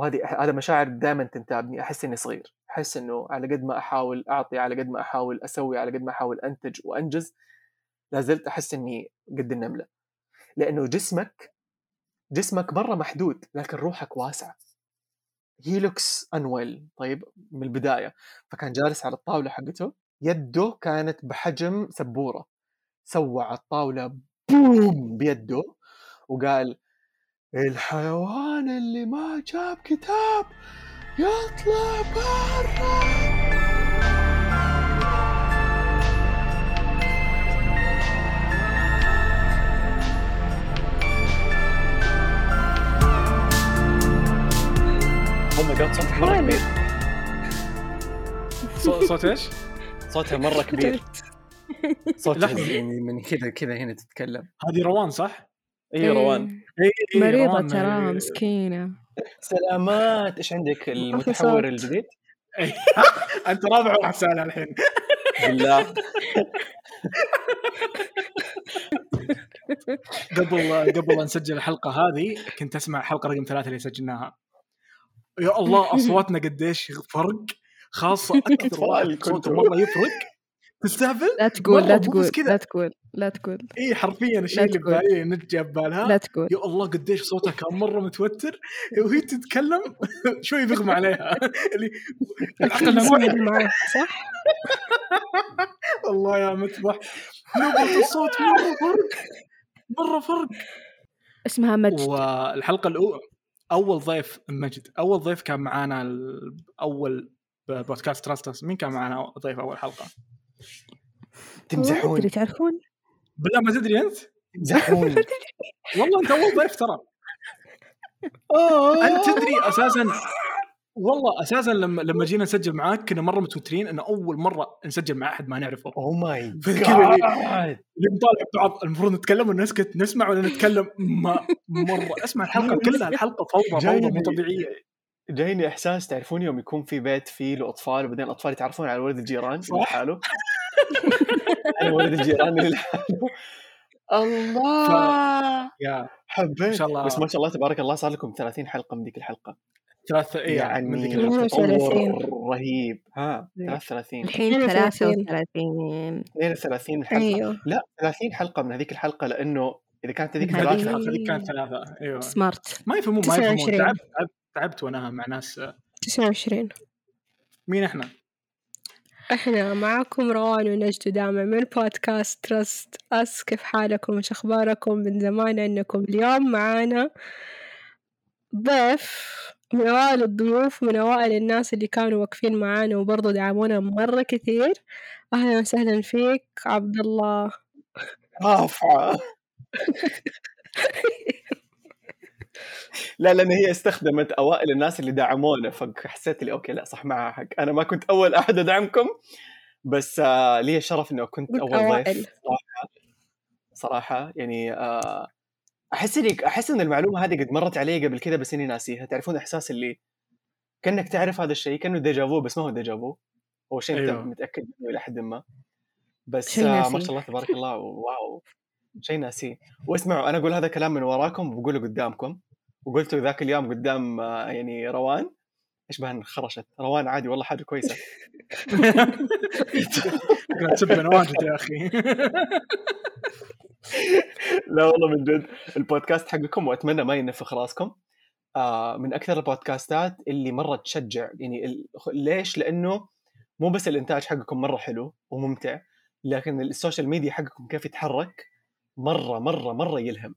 وهذه هذا مشاعر دائما تنتابني أحس إني صغير. أحس إنه على قد ما أحاول أعطي على قد ما أحاول أسوي على قد ما أحاول أنتج وأنجز لا زلت أحس إني قد النملة. لأنه جسمك جسمك مره محدود لكن روحك واسعة. هي لوكس انويل طيب من البداية. فكان جالس على الطاولة حقته يده كانت بحجم سبورة. سوى على الطاولة بوم بيده وقال الحيوان اللي ما جاب كتاب يطلع برا جاد صوتها مرة كبير صوت صوت إيش؟ صوتها مرة كبير صوتها لحظة. يعني من كذا كذا هنا تتكلم هذه روان صح؟ أيوه روان. اي إي، مريضة روان، تراها. مسكينة. سلامات. إيش عندك؟ المتحور الجديد؟ إي. أنت رابع واحد سالها الحين. بالله. قبل قبل لا نسجل الحلقة هذه كنت أسمع الحلقة رقم ثلاثة اللي سجلناها. يا الله أصواتنا قديش فرق. خاصة أكثر واحد صوته. مره يفرق. تستهبل؟ لا تقول لا تقول. لا تقول لا تقول. إي حرفيا الشيء اللي. ببالي نت جاب بالها. لا تقول. يا الله قديش صوتها كان مرة متوتر. وهي تتكلم شوي بيغمى عليها. اللي العقل معاه صح؟ الله يا متبح. نبرة الصوت مرة فرق. مرة فرق. اسمها مجد. والحلقة الاولى أول ضيف مجد. أول ضيف كان معانا أول بودكاست Trustus مين كان معانا ضيف أول حلقة؟ تمزحون تدري تعرفون؟ بالله ما تدري أنت؟ تمزحون والله أنت أول ضيف ترى. أنت تدري أساسا والله أساسا لما لما جينا نسجل معاك كنا مرة متوترين إنه أول مرة نسجل مع أحد ما نعرفه. oh my God اللي نطالع بعض. المفروض نتكلم ونسكت نسمع ولا نتكلم؟ ما مرة. اسمع الحلقة كلها الحلقة فوضى فوضى مو. طبيعية. جايني إحساس تعرفون يوم يكون في بيت فيه له اطفال وبعدين الأطفال يتعرفون على ولد الجيران. لحاله أنا ولد الجيران اللي الله. يا حبيت. شاء الله. بس ما شاء الله تبارك الله صار لكم 30 حلقة من ذيك الحلقة. ثلاثة اي يعني من ذيك رهيب. ها 33 الحين 32. 33 32 الحلقة أيوه. لا 30 حلقة من هذيك الحلقة لأنه إذا كانت هذيك هذيك ثلاثة. الحلقة ذيك كانت ثلاثة. أيوه. سمارت ما يفهمون ما يفهمون. 29. تعبت تعبت تعبت وأنا مع ناس. 29 مين إحنا؟ إحنا معاكم روان ونجد دائما من بودكاست تراست أس. كيف حالكم؟ وش أخباركم؟ من زمان أنكم اليوم معانا ضيف من أوائل الضيوف من أوائل الناس اللي كانوا واقفين معانا وبرضه دعمونا مرة كثير. أهلا وسهلا فيك عبد الله. رافعة. لا لأن هي استخدمت أوائل الناس اللي دعمونا فحسيت لي أوكي لا صح معها حق أنا ما كنت أول أحد أدعمكم بس آه لي الشرف إنه كنت أول أوائل. ضيف صراحة صراحة يعني آه أحس إني أحس إن المعلومة هذه قد مرت علي قبل كذا بس إني ناسيها تعرفون إحساس اللي كأنك تعرف هذا الشيء كأنه déjà vu بس ما هو déjà vu هو شيء أيوه. أيوه. متأكد منه إلى حد ما بس آه. ما شاء الله تبارك الله wow شيء ناسيه واسمعوا أنا أقول هذا كلام من وراكم وبقوله قدامكم وقلته ذاك اليوم قدام آه، يعني روان إيش بها انخرشت روان عادي والله حاجة كويسة. تسبنا واجد يا أخي. لا والله من جد البودكاست حقكم وأتمنى ما ينفخ راسكم. آه من أكثر البودكاستات اللي مرة تشجع يعني ال... ليش؟ لأنه مو بس الإنتاج حقكم مرة حلو وممتع لكن ال social media حقكم كيف يتحرك مرة مرة مرة يلهم.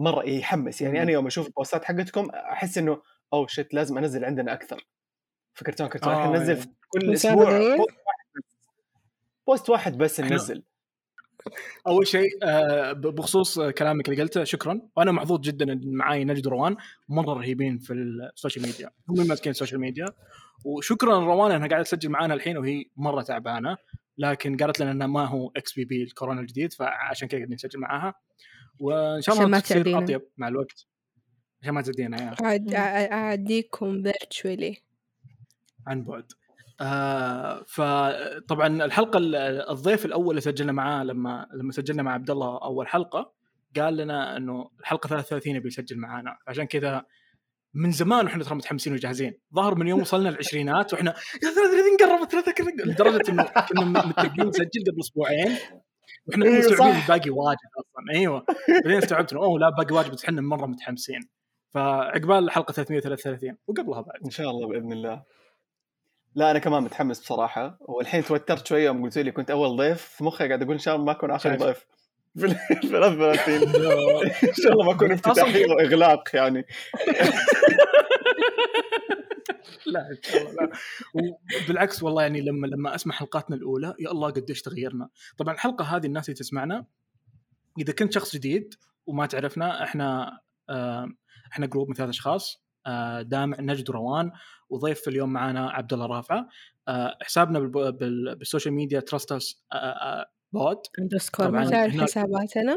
مرة يحمس. يعني. أنا يوم أشوف ال post ات حقتكم أحس إنه oh shit لازم أنزل عندنا أكثر. في كرتون كرتون آه، إحنا ننزل. في كل أسبوع؟ post واحد بس. post واحد بس إحنا- ننزل. أول شيء آه، بخصوص كلامك اللي قلته شكرا. وأنا محظوظ جدا إن معاي نجد روان مرة رهيبين في ال social media. هم اللي ماسكين ال social media. وشكرا روان إنها قاعدة تسجل معانا الحين وهي مرة تعبانة. لكن قالت لنا انه ما هو XBB الكورونا الجديد فعشان كذا قاعدين نسجل معاها. وان شاء الله تصير تعدينا. أطيب مع الوقت. عشان ما تعدينا يا أعد- أع- أعديكم virtually عن بعد. آه فطبعا الحلقة ال- الضيف الأول اللي سجلنا معاه لما لما سجلنا مع عبد الله أول حلقة قال لنا إنه الحلقة 33 يبي يسجل معانا. عشان كذا من زمان وإحنا ترى متحمسين وجاهزين. ظهر من يوم وصلنا العشرينات وإحنا يا 33 قربت 33 لدرجة انه كنا متفقين نسجل قبل أسبوعين. وإحنا أيوة مستوعبين. باقي واجد أصلا. أيوه. بعدين استوعبت انه أوه لا باقي واجد بس إحنا مرة متحمسين. فعقبال الحلقة 333 وقبلها بعد. إن شاء الله بإذن الله. لا أنا كمان متحمس بصراحة. والحين توترت شوية يوم قلت لي كنت أول ضيف في مخي قاعد أقول إن شاء الله ما أكون آخر. ضيف. في ال 33 إن شاء الله ما أكون افتتاحي وإغلاق يعني. لا إن شاء الله لا. بالعكس والله يعني لما لما أسمع حلقاتنا الأولى يا الله قديش تغيرنا. طبعا الحلقة هذه الناس اللي تسمعنا إذا كنت شخص جديد وما تعرفنا إحنا آه إحنا group من ثلاث أشخاص آه دا مع نجد وروان وضيف اليوم معنا عبد الله رافعه آه حسابنا بال social media تراستس بود underscore. ما تعرف حساباتنا.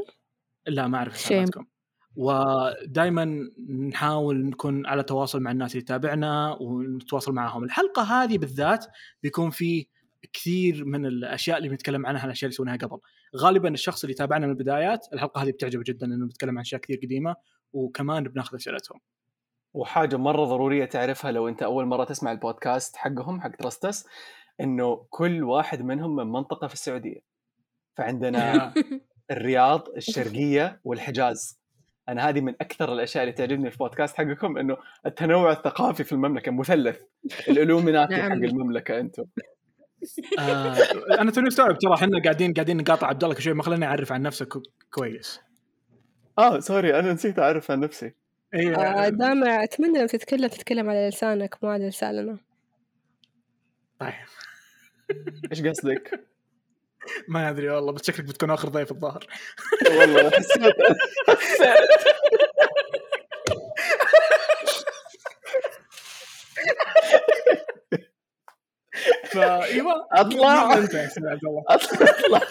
لا ما أعرف. حساباتكم. ودائما نحاول نكون على تواصل مع الناس اللي تتابعنا ونتواصل معاهم. الحلقة هذه بالذات بيكون في كثير من الأشياء اللي بنتكلم عنها الأشياء اللي سويناها قبل. غالبا الشخص اللي تابعنا من البدايات الحلقة هذه بتعجبه جدا انه بنتكلم عن أشياء كثير قديمة وكمان بناخذ أسئلتهم. وحاجة مرة ضرورية تعرفها لو أنت أول مرة تسمع البودكاست حقهم حق ترستس إنه كل واحد منهم من منطقة في السعودية. فعندنا الرياض الشرقية والحجاز. أنا هذه من أكثر الأشياء اللي تعجبني في البودكاست حقكم إنه التنوع الثقافي في المملكة مثلث. الألوميناتي نعم. حق المملكة أنتم. آه أنا توني مستوعب ترى إحنا قاعدين قاعدين نقاطع عبد الله كل شوي ما خلينا نعرف عن نفسك كو- كويس. آه سوري أنا نسيت أعرف عن نفسي. آه، أيوه دامع أتمنى لما تتكلم تتكلم على لسانك مو على لساننا طيب. إيش قصدك؟ ما أدري والله بس شكلك بتكون آخر ضيف الظاهر. والله حسيت. فايوه أطلع. انت يا سيد عبد الله. أطلع.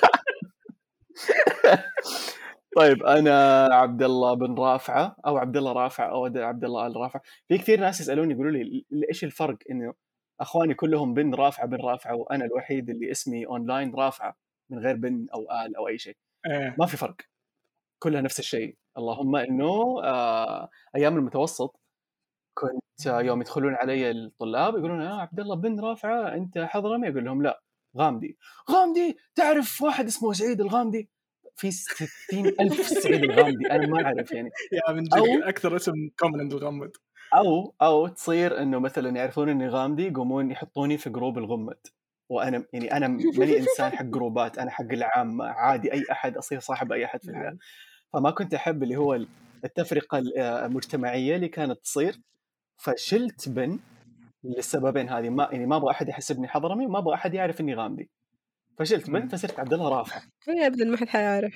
طيب أنا عبد الله بن رافعة أو عبد الله رافع أو عبد الله آل رافع في كثير ناس يسألوني يقولوا لي إيش الفرق إنه أخواني كلهم بن رافعة بن رافعة وأنا الوحيد اللي اسمي أونلاين رافعة من غير بن أو آل أو أي شيء. إيه. ما في فرق. كلها نفس الشيء. اللهم إنه آه أيام المتوسط كنت آه، يوم يدخلون علي الطلاب يقولون يا عبد الله بن رافعة أنت حضرمي أقول لهم لا غامدي. غامدي؟ تعرف واحد اسمه سعيد الغامدي؟ في ستين ألف سعيد الغامدي. أنا ما أعرف يعني. يا من أو- جد أكثر اسم common عند الغمد أو أو تصير إنه مثلا يعرفون إني غامدي يقومون يحطوني في group الغمد وأنا يعني أنا ماني إنسان حق group ات أنا حق العامة عادي أي أحد أصير صاحب أي أحد في الحياة فما كنت أحب اللي هو التفرقة المجتمعية اللي كانت تصير. فشلت بن للسببين هذه. ما يعني ما أبغى أحد يحسبني حضرمي وما أبغى أحد يعرف إني غامدي. فشلت بن مم. فصرت عبد الله رافع. هي ابدا ما حد حيعرف.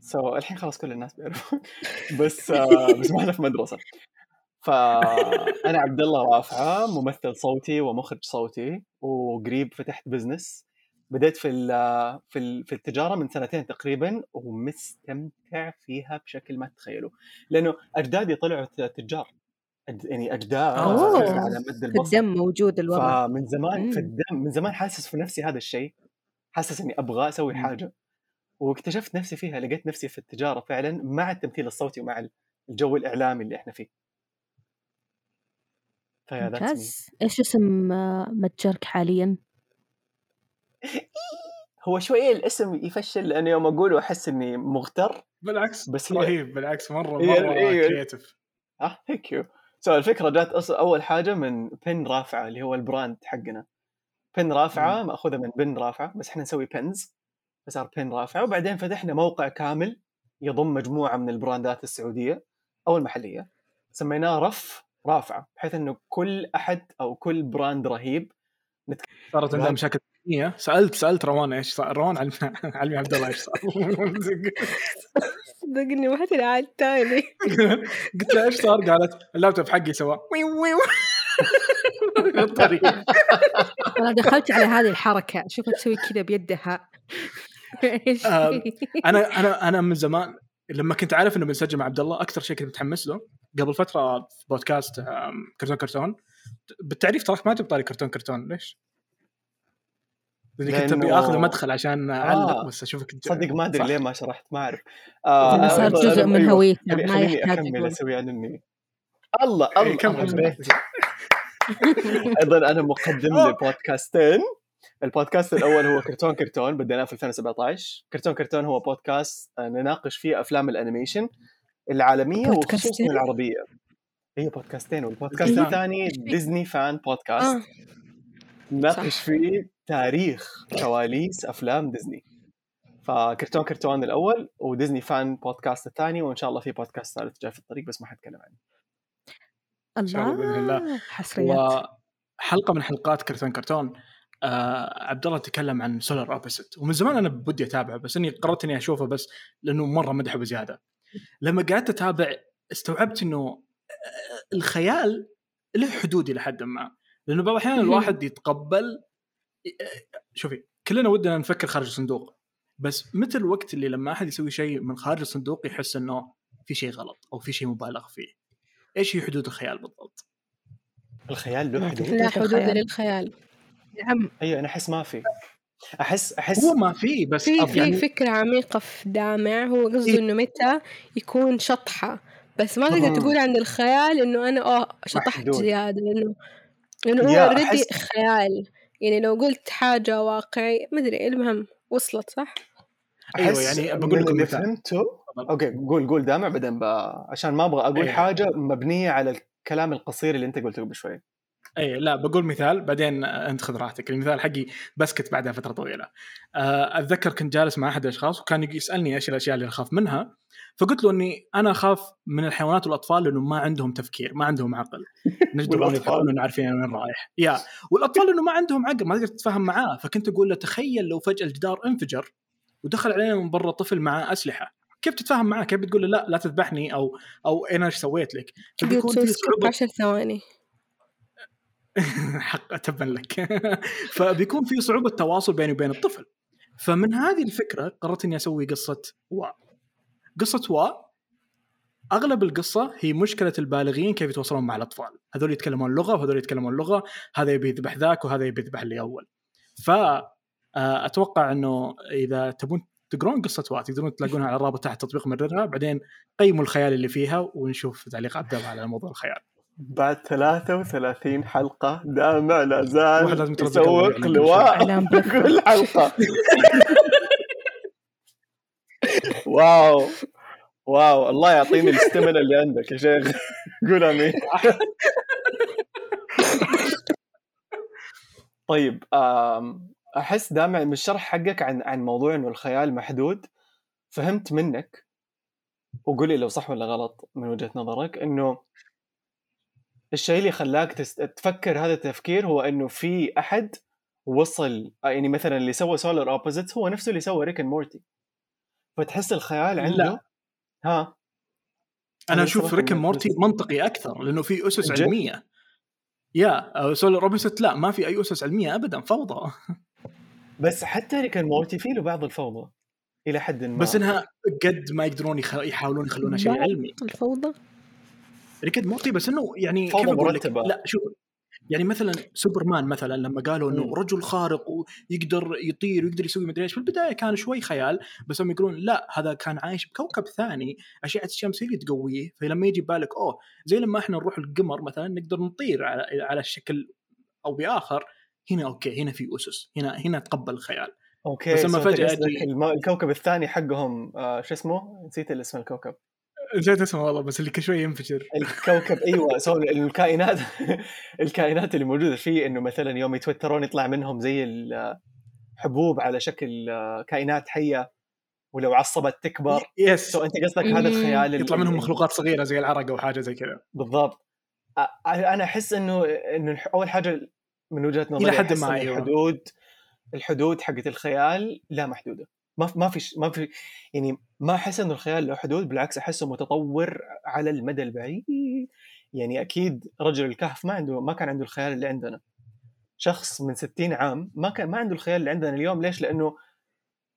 so الحين خلاص كل الناس بيعرفون. بس آه بس ما أحنا في مدرسة. فانا عبد الله رافعة ممثل صوتي ومخرج صوتي وقريب فتحت business بديت في ال- في ال- في التجارة من سنتين تقريبا ومستمتع فيها بشكل ما تتخيلوا لأنه أجدادي طلعوا تجار. يعني اجداد. على مد في البصر. الدم موجود الوضع. فمن زمان في مم. الدم من زمان حاسس في نفسي هذا الشيء. حاسس إني أبغى أسوي. حاجة. واكتشفت نفسي فيها لقيت نفسي في التجارة فعلا مع التمثيل الصوتي ومع الجو الإعلامي اللي إحنا فيه. ممتاز. إيش اسم آه، متجرك حاليا؟ هو شوية الاسم يفشل لأنه يوم اقوله أحس إني مغتر بالعكس بس هي- رهيب بالعكس مرة مرة هي- creative آه thank you so الفكرة جات أول حاجة من بن رافعة اللي هو ال brand حقنا. بن رافعة مأخوذة من بن رافعة بس إحنا نسوي بنز فصار بن رافعة. وبعدين فتحنا موقع كامل يضم مجموعة من ال brand ات السعودية أو المحلية سميناه رف. رافعة بحيث إنه كل أحد أو كل براند رهيب صارت عندها مشاكل تقنيه سالت سألت روان إيش صار روان علم علمي عبد الله إيش صار. صدقني ما يلعب تاني قلت لها إيش صار؟ قالت اللابتوب حقي سوى ويو ويو طريقة. أنا دخلت على هذه الحركة. شوفها تسوي كذا بيدها. إيش؟ آه،؟ أنا أنا أنا من زمان لما كنت عارف إنه بنسجل مع عبد الله أكثر شيء كنت متحمس له قبل فترة في بودكاست كرتون كرتون بالتعريف تراك ما جبت لي كرتون كرتون ليش؟ لأني كنت لأنه- ابي اخذ مدخل عشان أعلق آه. بس أشوفك صدق ما أدري. ليه ما شرحت ما أعرف آه صار أيضاً جزء أنا- من أيوة، هويتنا خلي- ما يحتاج أكمل. أسوي يعني إني الله إيه، الله كمل. حبيت أيضا أنا مقدم لبودكاستين البودكاست الأول هو كرتون كرتون بديناه في 2017 كرتون كرتون هو بودكاست آه، نناقش فيه أفلام ال animation العالمية وخصوصا؟ العربية هي بودكاستين والبودكاست إيه. الثاني ديزني fan podcast آه. نناقش صح. فيه تاريخ كواليس أفلام ديزني فكرتون كرتون الأول وديزني fan podcast الثاني وإن شاء الله في بودكاست ثالث جاي في الطريق بس ما حتكلم عنه شاء الله بإذن الله. حصريات وحلقة من حلقات كرتون كرتون آه عبد الله تكلم عن Solar Opposites ومن زمان أنا بدي أتابعه بس إني قررت إني أشوفه بس لأنه مرة مدحه بزيادة لما قعدت أتابع استوعبت إنه آه، الخيال له حدود إلى حد ما. لأنه بعض الأحيان الواحد يتقبل آه، شوفي كلنا ودنا نفكر خارج الصندوق. بس متى الوقت اللي لما أحد يسوي شيء من خارج الصندوق يحس إنه في شيء غلط أو في شيء مبالغ فيه؟ إيش هي حدود الخيال بالضبط؟ الخيال له حدود. لا حدود الخيال. للخيال. نعم أيوه أنا أحس ما في. احس أحس هو ما في بس في في يعني فكرة عميقة في دامع هو قصده إيه. إنه متى يكون شطحة بس ما. تقدر تقول عند الخيال إنه أنا آه شطحت محدود. زيادة لأنه لأنه هو اوريدي أحس- خيال يعني لو قلت حاجة واقعي ما أدري المهم وصلت صح؟ أحس يعني بقول من لكم اللي. فهمته. okay قول قول دامع بعدين. عشان ما أبغى أقول أيوة. حاجة مبنية على الكلام القصير اللي أنت قلته قبل شوي اي لا بقول مثال بعدين أنت خذ راحتك. المثال حقي بسكت بعدها فترة طويلة. آه، أتذكر كنت جالس مع أحد الأشخاص وكان يسألني إيش الأشياء اللي أخاف منها. فقلت له إني أنا أخاف من الحيوانات والأطفال لأنه ما عندهم تفكير ما عندهم عقل. يضحكون انه عارفين وين رايح. يا والأطفال انه ما عندهم عقل ما تقدر تتفاهم معاه. فكنت أقول له تخيل لو فجأة الجدار انفجر ودخل علينا من برا طفل معاه أسلحة. كيف تتفاهم معاه؟ كيف بتقول له لا لا تذبحني أو أو أنا إيش سويت لك؟ فبيكون في صعوبة؟ عشر ثواني. حق تبا لك. فبيكون في صعوبة تواصل بيني وبين الطفل. فمن هذه الفكرة قررت إني أسوي قصة وا قصة وا أغلب القصة هي مشكلة البالغين كيف يتواصلون مع الأطفال. هذول يتكلمون لغة وهذول يتكلمون لغة هذا يبي يذبح ذاك وهذا يبي يذبح اللي أول. ف آه، أتوقع إنه إذا تبون تقرون قصة وا تقدرون تلاقونها على الرابط تحت تطبيق مررها بعدين قيموا الخيال اللي فيها ونشوف تعليق عبد الله على موضوع الخيال. بعد 33 حلقة دامع لا زال يسوق يعني لواء. كل حلقة. واو. واو. الله يعطيني الاستمنة اللي عندك يا شيخ. قول أمين. طيب أحس دامع من الشرح حقك عن عن موضوع إنه الخيال محدود. فهمت منك وقولي لو صح ولا غلط من وجهة نظرك إنه الشيء اللي خلاك تست... تفكر هذا التفكير هو إنه في أحد وصل آه، يعني مثلا اللي سوى Solar Opposites هو نفسه اللي سوى Rick مورتي فتحس الخيال عنده لا. ها؟ أنا أنا أشوف Rick and Morty بس- منطقي أكثر لأنه في أسس جد؟ علمية. يا Solar Opposites لا ما في أي أسس علمية ابدا فوضى. بس حتى Rick Morty فيه له بعض الفوضى إلى حد ما. بس إنها قد ما يقدرون. يحاولون يخلونها شيء علمي. الفوضى؟ Rick Morty بس إنه يعني فوضى كيف أقول لك. لا شوف يعني مثلا سوبرمان مثلا لما قالوا إنه. رجل خارق ويقدر يطير ويقدر يسوي مدري إيش في البداية كان شوي خيال بس هم يقولون لا هذا كان عايش بكوكب ثاني اشعه الشمس هي اللي تقويه فلما يجي بالك أوه زي لما إحنا نروح القمر مثلا نقدر نطير على على شكل أو بآخر هنا okay هنا في أسس هنا هنا تقبل الخيال okay بس لما فجأة. الكوكب الثاني حقهم آه شو اسمه نسيت الاسم الكوكب نسيت اسمه والله بس اللي كل شوي ينفجر. الكوكب أيوه so الكائنات الكائنات اللي موجوده فيه إنه مثلا يوم يتوترون يطلع منهم زي الحبوب على شكل كائنات حية ولو عصبت تكبر. يس سو أنت قصدك هذا. الخيال يطلع منهم مخلوقات صغيرة زي العرق أو حاجة زي كذا. بالضبط. أنا أحس إنه إنه أول حاجة من وجهة نظري إلى حد ما، أيوة. الحدود الحدود حقت الخيال لا محدودة. ما ما في ما في يعني ما أحس إنه الخيال له حدود بالعكس أحسه متطور على المدى البعيد. يعني أكيد رجل الكهف ما عنده ما كان عنده الخيال اللي عندنا. شخص من 60 عام ما كان ما عنده الخيال اللي عندنا اليوم. ليش؟ لأنه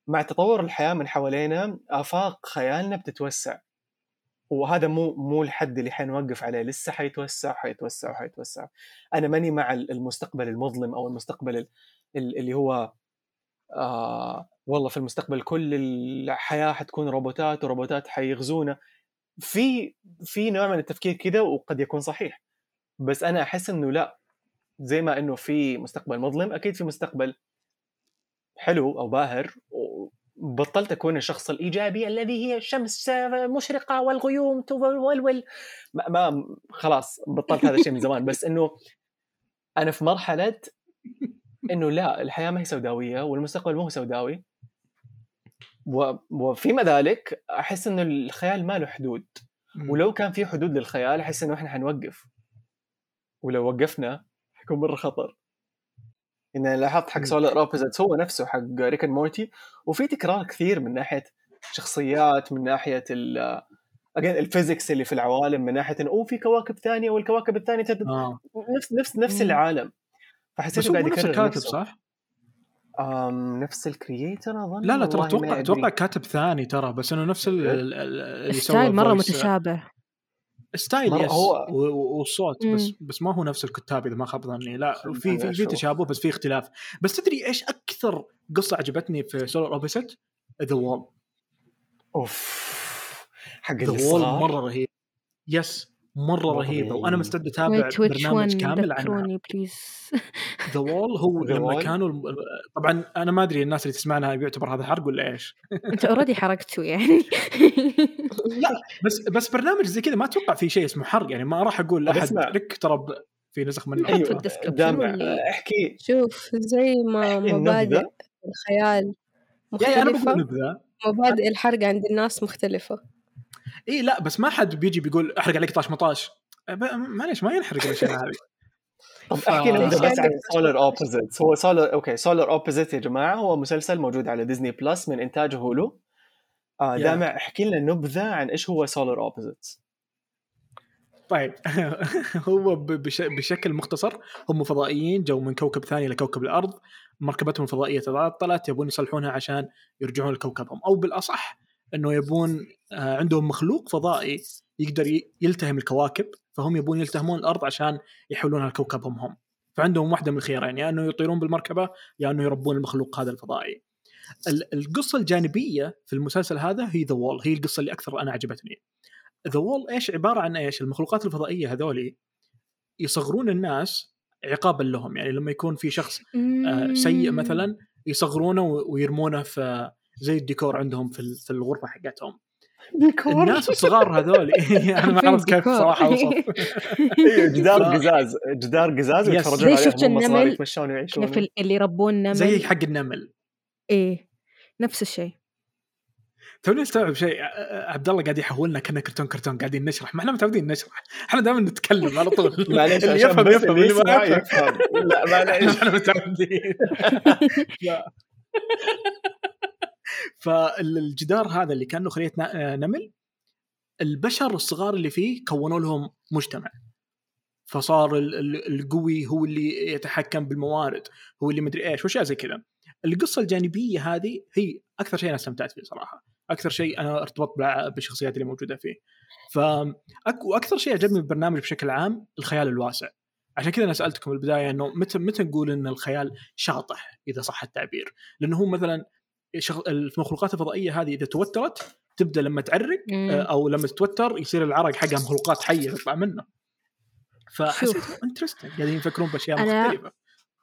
مع تطور الحياة من حوالينا آفاق خيالنا بتتوسع. وهذا مو مو الحد اللي حنوقف عليه. لسه حيتوسع حيتوسع حيتوسع أنا ماني مع المستقبل المظلم أو المستقبل ال- ال- اللي هو آه والله في المستقبل كل الحياة حتكون روبوتات وروبوتات حيغزونا. في في نوع من التفكير كده وقد يكون صحيح. بس أنا أحس إنه لا. زي ما إنه في مستقبل مظلم أكيد في مستقبل حلو أو باهر. بطلت أكون الشخص الإيجابي الذي هي الشمس مشرقة والغيوم تولول. ما, ما خلاص بطلت هذا الشيء من زمان. بس إنه أنا في مرحلة إنه لا الحياة ما هي سوداوية والمستقبل مو سوداوي. وفيما ذلك أحس إنه الخيال ما له حدود. ولو كان في حدود للخيال أحس إنه إحنا حنوقف. ولو وقفنا حيكون مرة خطر. ان أنا لاحظت حق. Solar Opposites هو نفسه حق Rick and Morty وفي تكرار كثير من ناحية شخصيات من ناحية ال ال physics اللي في العوالم من ناحية إنه في كواكب ثانية والكواكب الثانية تت- آه. نفس نفس نفس. العالم. هو قاعد مو نفس يكرر الكاتب صح؟ أم نفس ال creator أظن لا لا ترى أتوقع. أتوقع كاتب ثاني ترى بس إنه نفس ال- ال- ال- اللي سوى ال style مرة متشابه style مرة yes هو- و- و- والصوت بس. بس ما هو نفس الكتاب إذا ما خاب ظني لا في في في. تشابه بس في اختلاف بس تدري إيش أكثر قصة عجبتني في Solar Opposites؟ The Wall أوف حق The Wall مرة رهيب yes مرة مرة رهيبة وأنا رهيب. مستعد أتابع برنامج كامل عنها. please The Wall هو The لما Wall؟ كانوا الم- طبعا أنا ما أدري الناس اللي تسمعنا بيعتبر هذا حرق ولا إيش. أنت اوريدي حرقته يعني. لا بس بس برنامج زي كذا ما أتوقع في شيء اسمه حرق يعني ما راح أقول لاحد. رك ترى في نسخ منه. أيوه واللي- أحكي. شوف زي ما مبادئ الخيال يعني أنا بقول مختلفة. نبذة. مبادئ الحرق عند الناس مختلفة. اي لا بس ما حد بيجي بيقول احرق عليك طاش مطاش معليش ما ينحرق الأشياء هذه. طب احكي ليش نبذه بس عن Solar Opposites هو Solar okay Solar Opposites يا جماعة هو مسلسل موجود على Disney Plus من إنتاج Hulu آه يا. دامع احكي لنا نبذة عن إيش هو Solar Opposites طيب هو بش بشكل مختصر هم فضائيين جو من كوكب ثاني لكوكب الأرض مركبتهم الفضائيه تعطلت يبون يصلحونها عشان يرجعون لكوكبهم أو بالأصح إنه يبون آه، عندهم مخلوق فضائي يقدر يلتهم الكواكب فهم يبون يلتهمون الأرض عشان يحولونها لكوكبهم هم فعندهم واحدة من الخيارين يا إنه يطيرون بالمركبة يا إنه يربون المخلوق هذا الفضائي. ال- القصة الجانبية في المسلسل هذا هي The Wall هي القصة اللي أكثر أنا عجبتني. The Wall إيش؟ عبارة عن إيش؟ المخلوقات الفضائية هذولي يصغرون الناس عقابا لهم يعني لما يكون في شخص آه، سيء مثلا يصغرونه ويرمونه في زي الديكور عندهم في في الغرفة حقتهم. الناس الصغار هذول. أنا ما عرفت كيف؟ صراحة اوصف أيوه جدار قزاز. جدار قزاز yes. ويتفرجون زي عليه شفت النمل؟ يتمشون ويعيشون. اللي يربون نمل. زي حق النمل. إيه نفس الشيء. توني استوعب شيء. عبد الله قاعد يحولنا كنا كرتون كرتون قاعدين نشرح ما إحنا متعودين نشرح. إحنا دائما نتكلم على طول. معليش اللي يفهم يفهم اللي ما يفهم. لا معليش. إحنا متعودين. فالجدار هذا اللي كأنه خليه آه، نمل البشر الصغار اللي فيه كونوا لهم مجتمع. فصار ال- ال- القوي هو اللي يتحكم بالموارد هو اللي مدري إيش وأشياء زي كذا. القصة الجانبية هذه هي أكثر شيء أنا استمتعت فيه صراحة. أكثر شيء أنا ارتبطت بالشخصيات اللي موجودة فيه. ف وأكثر شيء عجبني بالبرنامج بشكل عام الخيال الواسع. عشان كذا أنا سألتكم بالبداية إنه متى متى نقول إن الخيال شاطح إذا صح التعبير؟ لأنه هو مثلا شغ... المخلوقات الفضائية هذه إذا توترت تبدأ لما تعرق. آه، أو لما تتوتر يصير العرق حقها مخلوقات حية تطلع منه فحسيت. interesting قاعدين يفكرون بأشياء مختلفة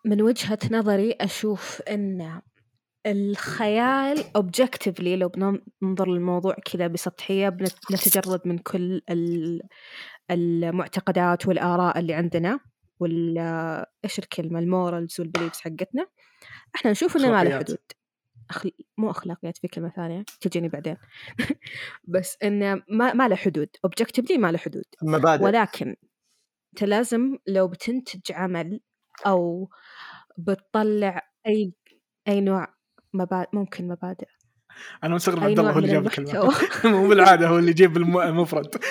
من وجهة نظري أشوف أن الخيال objectively لو بننظر للموضوع كذا بسطحية بنت- نتجرد من كل ال- المعتقدات والآراء اللي عندنا وال إيش الكلمة ال morals وال beliefs حقتنا إحنا نشوف انه ما له. حدود أخل... مو أخلاقيات في كلمة ثانية تجيني بعدين. بس انه ما, ما له حدود objectively ما له حدود. مبادئ ولكن أنت لازم لو بتنتج عمل أو بتطلع أي أي نوع مبادئ ممكن مبادئ. أنا مستغرب عبد الله هو اللي جاب الكلمة. المحتوى مو بالعادة هو اللي يجيب الم- المفرد.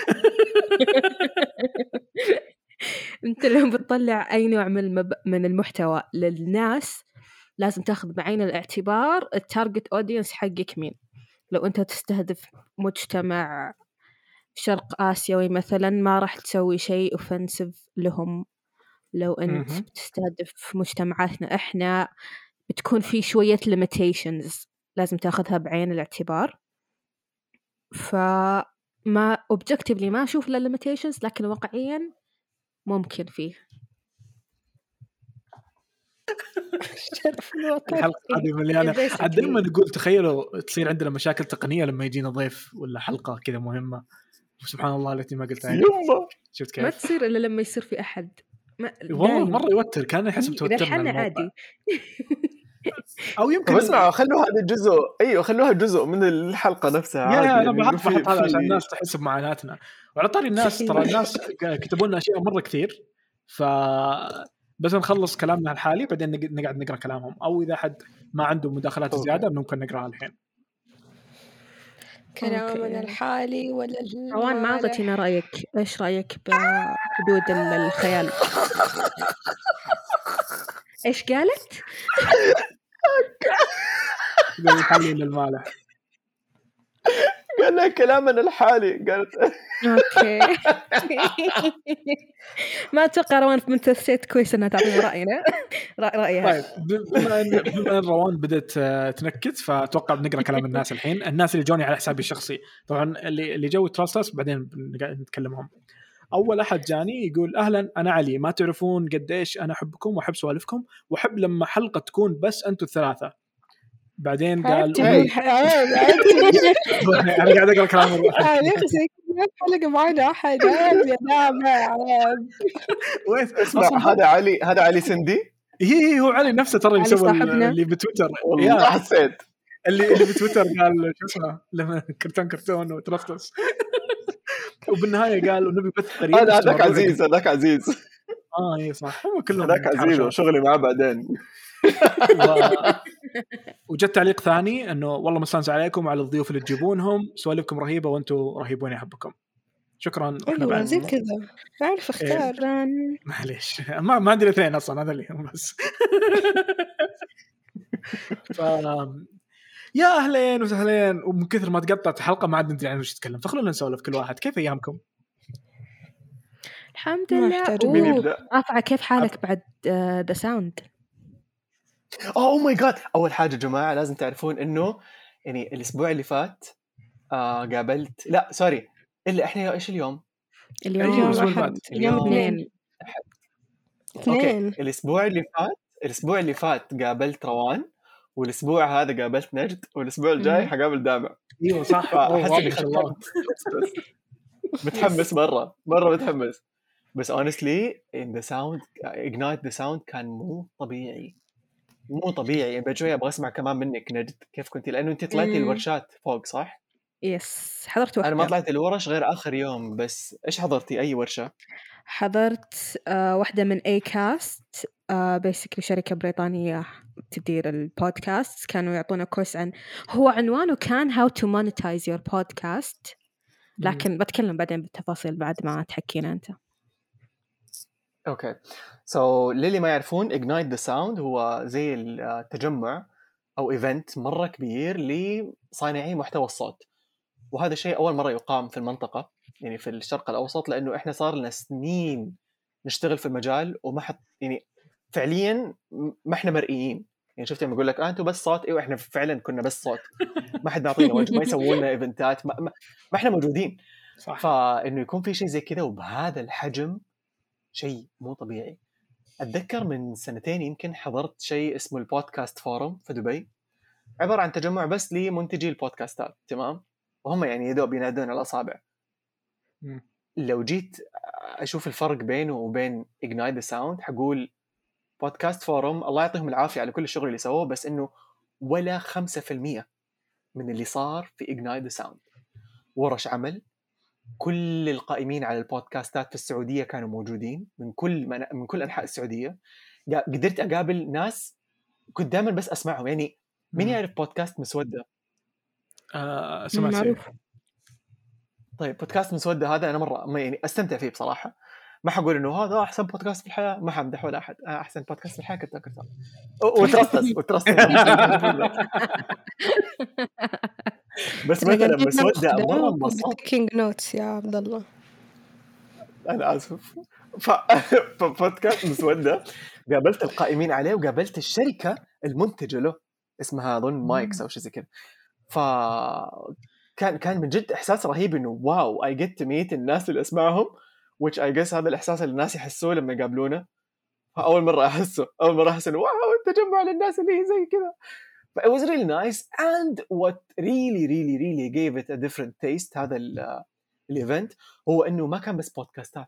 أنت لو بتطلع أي نوع من المب... من المحتوى للناس لازم تاخذ بعين الاعتبار ال target audience حقك مين. لو انت تستهدف مجتمع شرق آسيوي مثلا ما راح تسوي شيء offensive لهم. لو انت مهم. بتستهدف مجتمعاتنا إحنا بتكون في شوية limitations. لازم تاخذها بعين الاعتبار. ف ما اوبجكتيفلي ما أشوف له limitations لكن واقعيا ممكن فيه. الحلقة هذه مليانة. عاد دائما نقول تخيلوا تصير عندنا مشاكل تقنية لما يجينا ضيف ولا حلقة كذا مهمة. وسبحان الله التي ما قلتها. يما. شفت ما كيف؟ تصير إلا لما يصير في أحد. ما والله. مرة يوتر كان توترنا الحنا الموضوع. عادي. أو يمكن اسمعوا خلوها هذا جزء. أيوه خلوها جزء من الحلقة نفسها يا عادي يا أنا بحط هذا عشان الناس تحس بمعاناتنا. وعلى طاري الناس ترى الناس كتبوا لنا أشياء مرة كثير. ف بس نخلص كلامنا الحالي بعدين نق- نقعد نقرأ كلامهم أو إذا حد ما عنده مداخلات أوكي. زيادة ممكن نقرأها الحين كلامنا. الحالي ولا روان ما؟ اعطيتينا رأيك إيش رأيك بحدود ال- الخيال إيش قالت؟ الحالي للمالح قال لها كلامنا الحالي. قالت أوكي. ما أتوقع روان في منتهى السيت كويس انها تعطينا رأينا. رايها طيب بما ان بما إن روان بدأت آه، تنكت فأتوقع بنقرأ كلام الناس الحين. الناس اللي جوني على حسابي الشخصي. طبعا اللي اللي جو تراستس بعدين نتكلمهم. أول أحد جاني يقول أهلا أنا علي. ما تعرفون قديش أنا أحبكم وأحب سوالفكم وأحب لما حلقة تكون بس أنتم الثلاثة. بعدين قال عيب أنا قاعد أقرأ كلام. آه، نفسك ما حلقة معنا أحد. عيب يا عيب وين اسمع هذا علي هذا علي سندي؟ هي هي هو علي نفسه ترى اللي سوى. اللي بتويتر. والله حسيت. اللي اللي بتويتر قال شو اسمه؟ لما كرتون كرتون وترستس وبالنهاية قال ونبي بث قريب هذاك عزيز هذاك عزيز. آه اي صح. هم كلهم هذاك عزيز. وشغلي معاه بعدين. و... وجت تعليق ثاني إنه والله مستانس عليكم وعلى الضيوف اللي تجيبونهم. سوالفكم رهيبة وأنتم رهيبون احبكم شكرا. إحنا أيوة بعد زي كذا. أعرف أختار شكرا معليش. ما ما عندي الاثنين أصلا هذا اللي بس. ف... يا أهلين وسهلين. ومن كثر ما تقطعت الحلقة ما عاد ندري عن وش نتكلم فخلونا نسولف كل واحد. كيف أيامكم؟ الحمد لله. مين يبدا؟ رافعة كيف حالك بعد the Sound oh my God أول حاجة يا جماعة لازم تعرفون إنه يعني الأسبوع اللي فات آه قابلت لا sorry إلا إحنا إيش اليوم؟ اليوم الأسبوع اللي أحد فات. اليوم اليوم. اثنين. اثنين. الأسبوع اللي فات الأسبوع اللي فات قابلت روان والأسبوع هذا قابلت نجد والأسبوع الجاي. حقابل دامع. أيوه صح. اني ما شاء الله. ختمت متحمس مره مره متحمس. بس honestly in the sound ignite the sound كان مو طبيعي. مو طبيعي. شوية أبغى أسمع كمان منك نجد كيف كنتي لأنه انت طلعتي. الورشات فوق صح؟ يس. حضرت واحدة أنا ما طلعت الورش غير آخر يوم بس إيش حضرتي؟ أي ورشة؟ حضرت آه واحدة من Acast آه بيسكلي شركة بريطانية تدير البودكاست كانوا يعطونا course عن هو عنوانه كان How to Monetize Your Podcast لكن بتكلم بعدين بالتفاصيل بعد ما تحكينا أنت. okay so, so, للي ما يعرفون Ignite the Sound هو زي التجمع أو event مرة كبير لصانعي محتوى الصوت. وهذا الشيء أول مرة يقام في المنطقة يعني في الشرق الأوسط لأنه إحنا صار لنا سنين نشتغل في المجال وما حد يعني فعليا ما إحنا مرئيين. يعني شفت لما يقول لك آه أنتم بس صوت؟ إيوه إحنا فعلا كنا بس صوت. ما حد معطينا وجه ما يسووا لنا eventات ما, ما, ما إحنا موجودين. صح. فإنه يكون في شيء زي كذا وبهذا الحجم شيء مو طبيعي. أتذكر من سنتين يمكن حضرت شيء اسمه ال Podcast Forum في دبي. عبارة عن تجمع بس لمنتجي البودكاستات تمام؟ وهم يعني يدوب ينادون على الاصابع. لو جيت أشوف الفرق بينه وبين Ignite the Sound حقول Podcast Forum الله يعطيهم العافية على كل الشغل اللي سووه بس إنه ولا 5% من اللي صار في Ignite the Sound ورش عمل كل القائمين على البودكاستات في السعودية كانوا موجودين من كل من, من كل أنحاء السعودية. قدرت أقابل ناس كنت دائما بس أسمعهم. يعني مين. يعرف بودكاست مسودة؟ آه سمعت. معروف. طيب بودكاست مسودة هذا أنا مرة ما يعني أستمتع فيه بصراحة. ما حقول إنه هذا أحسن بودكاست في الحياة. ما حمدح ولا أحد. آه، أحسن بودكاست في الحياة كرتون كرتون وترستس وترستس بس مثلا مسوده مره انبسطت كينج نوتس يا عبد الله. أنا آسف. فبودكاست مسوده قابلت القائمين عليه وقابلت الشركة المنتجة له اسمها أظن Mics أو شيء زي كذا. ف كان كان من جد إحساس رهيب إنه wow I get to meet الناس اللي أسمعهم which I guess هذا الإحساس اللي الناس يحسوه لما يقابلونا فأول مرة أحسه. أول مرة أحس إنه wow تجمع للناس اللي زي كذا. But it was really nice. And what really really really gave it a different taste هذا ال event هو إنه ما كان بس بودكاستات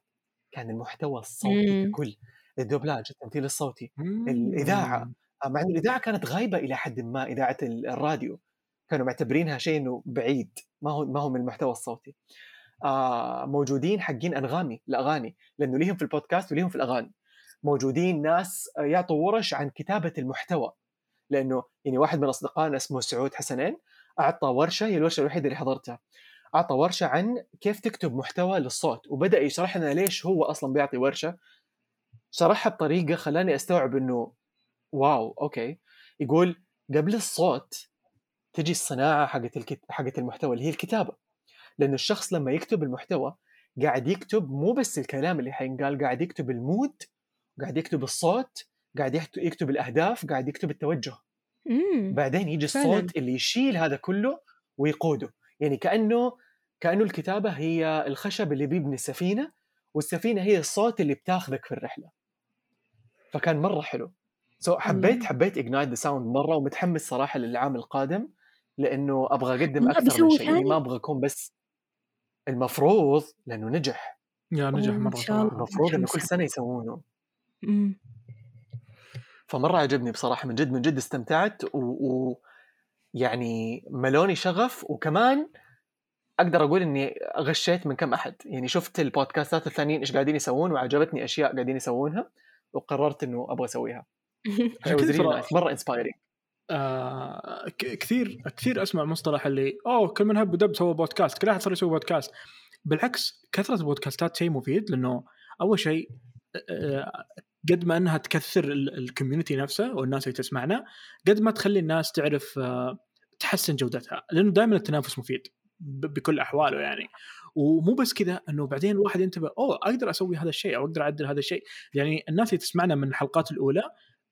كان المحتوى الصوتي. ككل الدوبلاج التمثيل الصوتي الإذاعة. مع إنه الإذاعة كانت غايبة إلى حد ما إذاعة ال- الراديو. كانوا معتبرينها شيء إنه بعيد. ما هو ما هو من المحتوى الصوتي. آه موجودين حقين أنغامي الأغاني. لأنه ليهم في البودكاست وليهم في الأغاني. موجودين ناس آه، يعطوا ورش عن كتابة المحتوى. لأنه يعني واحد من أصدقائنا اسمه سعود حسنين أعطى ورشة هي الورشة الوحيدة اللي حضرتها. أعطى ورشة عن كيف تكتب محتوى للصوت وبدأ يشرح لنا ليش هو أصلا بيعطي ورشة. شرحها بطريقة خلاني أستوعب إنه wow okay. يقول قبل الصوت تجي الصناعة حقت الكت... حقت المحتوى اللي هي الكتابة. لأنه الشخص لما يكتب المحتوى قاعد يكتب مو بس الكلام اللي حينقال قاعد يكتب ال mood قاعد يكتب الصوت قاعد يكتب, يكتب الأهداف قاعد يكتب التوجه مم. بعدين يجي فعلاً. الصوت اللي يشيل هذا كله ويقوده يعني كأنه كأنه الكتابة هي الخشب اللي بيبني السفينة والسفينة هي الصوت اللي بتاخذك في الرحلة فكان مرة حلو so, so, حبيت الله. حبيت Ignite the Sound مرة ومتحمس صراحة للعام القادم لأنه أبغى أقدم أكثر من شيء يعني؟ ما أبغى أكون بس المفروض لأنه نجح يا نجح أوه، إن مرة شاء الله. المفروض إنه كل. سنة يسوونه مم. فمرة عجبني بصراحة من جد من جد استمتعت و, و... يعني ملوني شغف وكمان أقدر أقول إني غشيت من كم أحد. يعني شفت البودكاستات الثانيين إيش قاعدين يسوون وعجبتني أشياء قاعدين يسوونها وقررت إنه أبغى أسويها. مرة انسبايرنج آه ك- كثير كثير أسمع مصطلح اللي أوه كل من هب ودب سوى بودكاست كل أحد صار يسوي بودكاست. بالعكس كثرة البودكاستات شيء مفيد لأنه أول شيء آه، قد ما أنها تكثر ال- الكوميونتي نفسه والناس اللي تسمعنا قد ما تخلي الناس تعرف آه، تحسن جودتها. لأنه دائما التنافس مفيد بكل أحواله يعني. ومو بس كذا إنه بعدين الواحد ينتبه أوه أقدر أسوي هذا الشيء أو أقدر أعدل هذا الشيء. يعني الناس اللي تسمعنا من الحلقات الأولى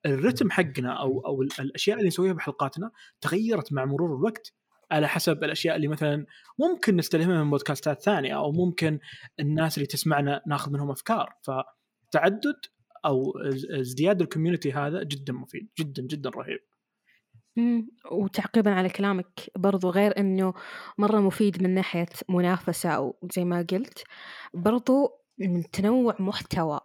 الرتم حقنا أو أو ال- الأشياء اللي نسويها بحلقاتنا تغيرت مع مرور الوقت على حسب الأشياء اللي مثلا ممكن نستلهمها من بودكاستات ثانية أو ممكن الناس اللي تسمعنا ناخذ منهم أفكار. فتعدد أو از- ازدياد ال community هذا جدا مفيد جدا جدا رهيب. وتعقيبا على كلامك برضو غير إنه مرة مفيد من ناحية منافسة أو زي ما قلت برضو من تنوع محتوى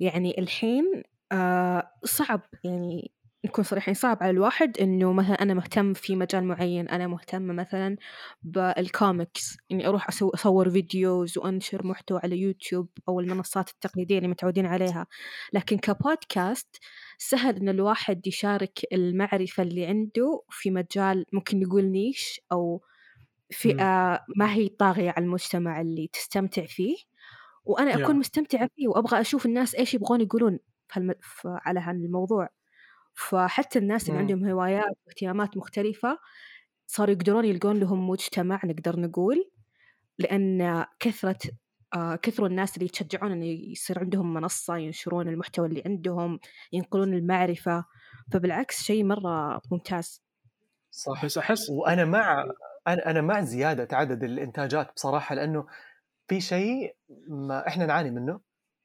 يعني الحين آه صعب يعني نكون صريحين صعب على الواحد إنه مثلا أنا مهتم في مجال معين أنا مهتمة مثلا بالكوميكس إني أروح أسو- أصور videos وأنشر محتوى على يوتيوب أو المنصات التقليدية اللي متعودين عليها لكن كبودكاست سهل إن الواحد يشارك المعرفة اللي عنده في مجال ممكن نقول niche أو فئة ما هي طاغية على المجتمع اللي تستمتع فيه وأنا أكون Yeah. مستمتعة فيه وأبغى أشوف الناس إيش يبغون يقولون. على هالموضوع فحتى الناس اللي مم. عندهم هوايات واهتمامات مختلفة صاروا يقدرون يلقون لهم مجتمع نقدر نقول لأن كثرة آه كثروا الناس اللي يتشجعون انه يصير عندهم منصة ينشرون المحتوى اللي عندهم ينقلون المعرفة فبالعكس شيء مرة ممتاز صح بس أحس وأنا مع أنا أنا مع زيادة عدد الإنتاجات بصراحة لأنه في شيء ما إحنا نعاني منه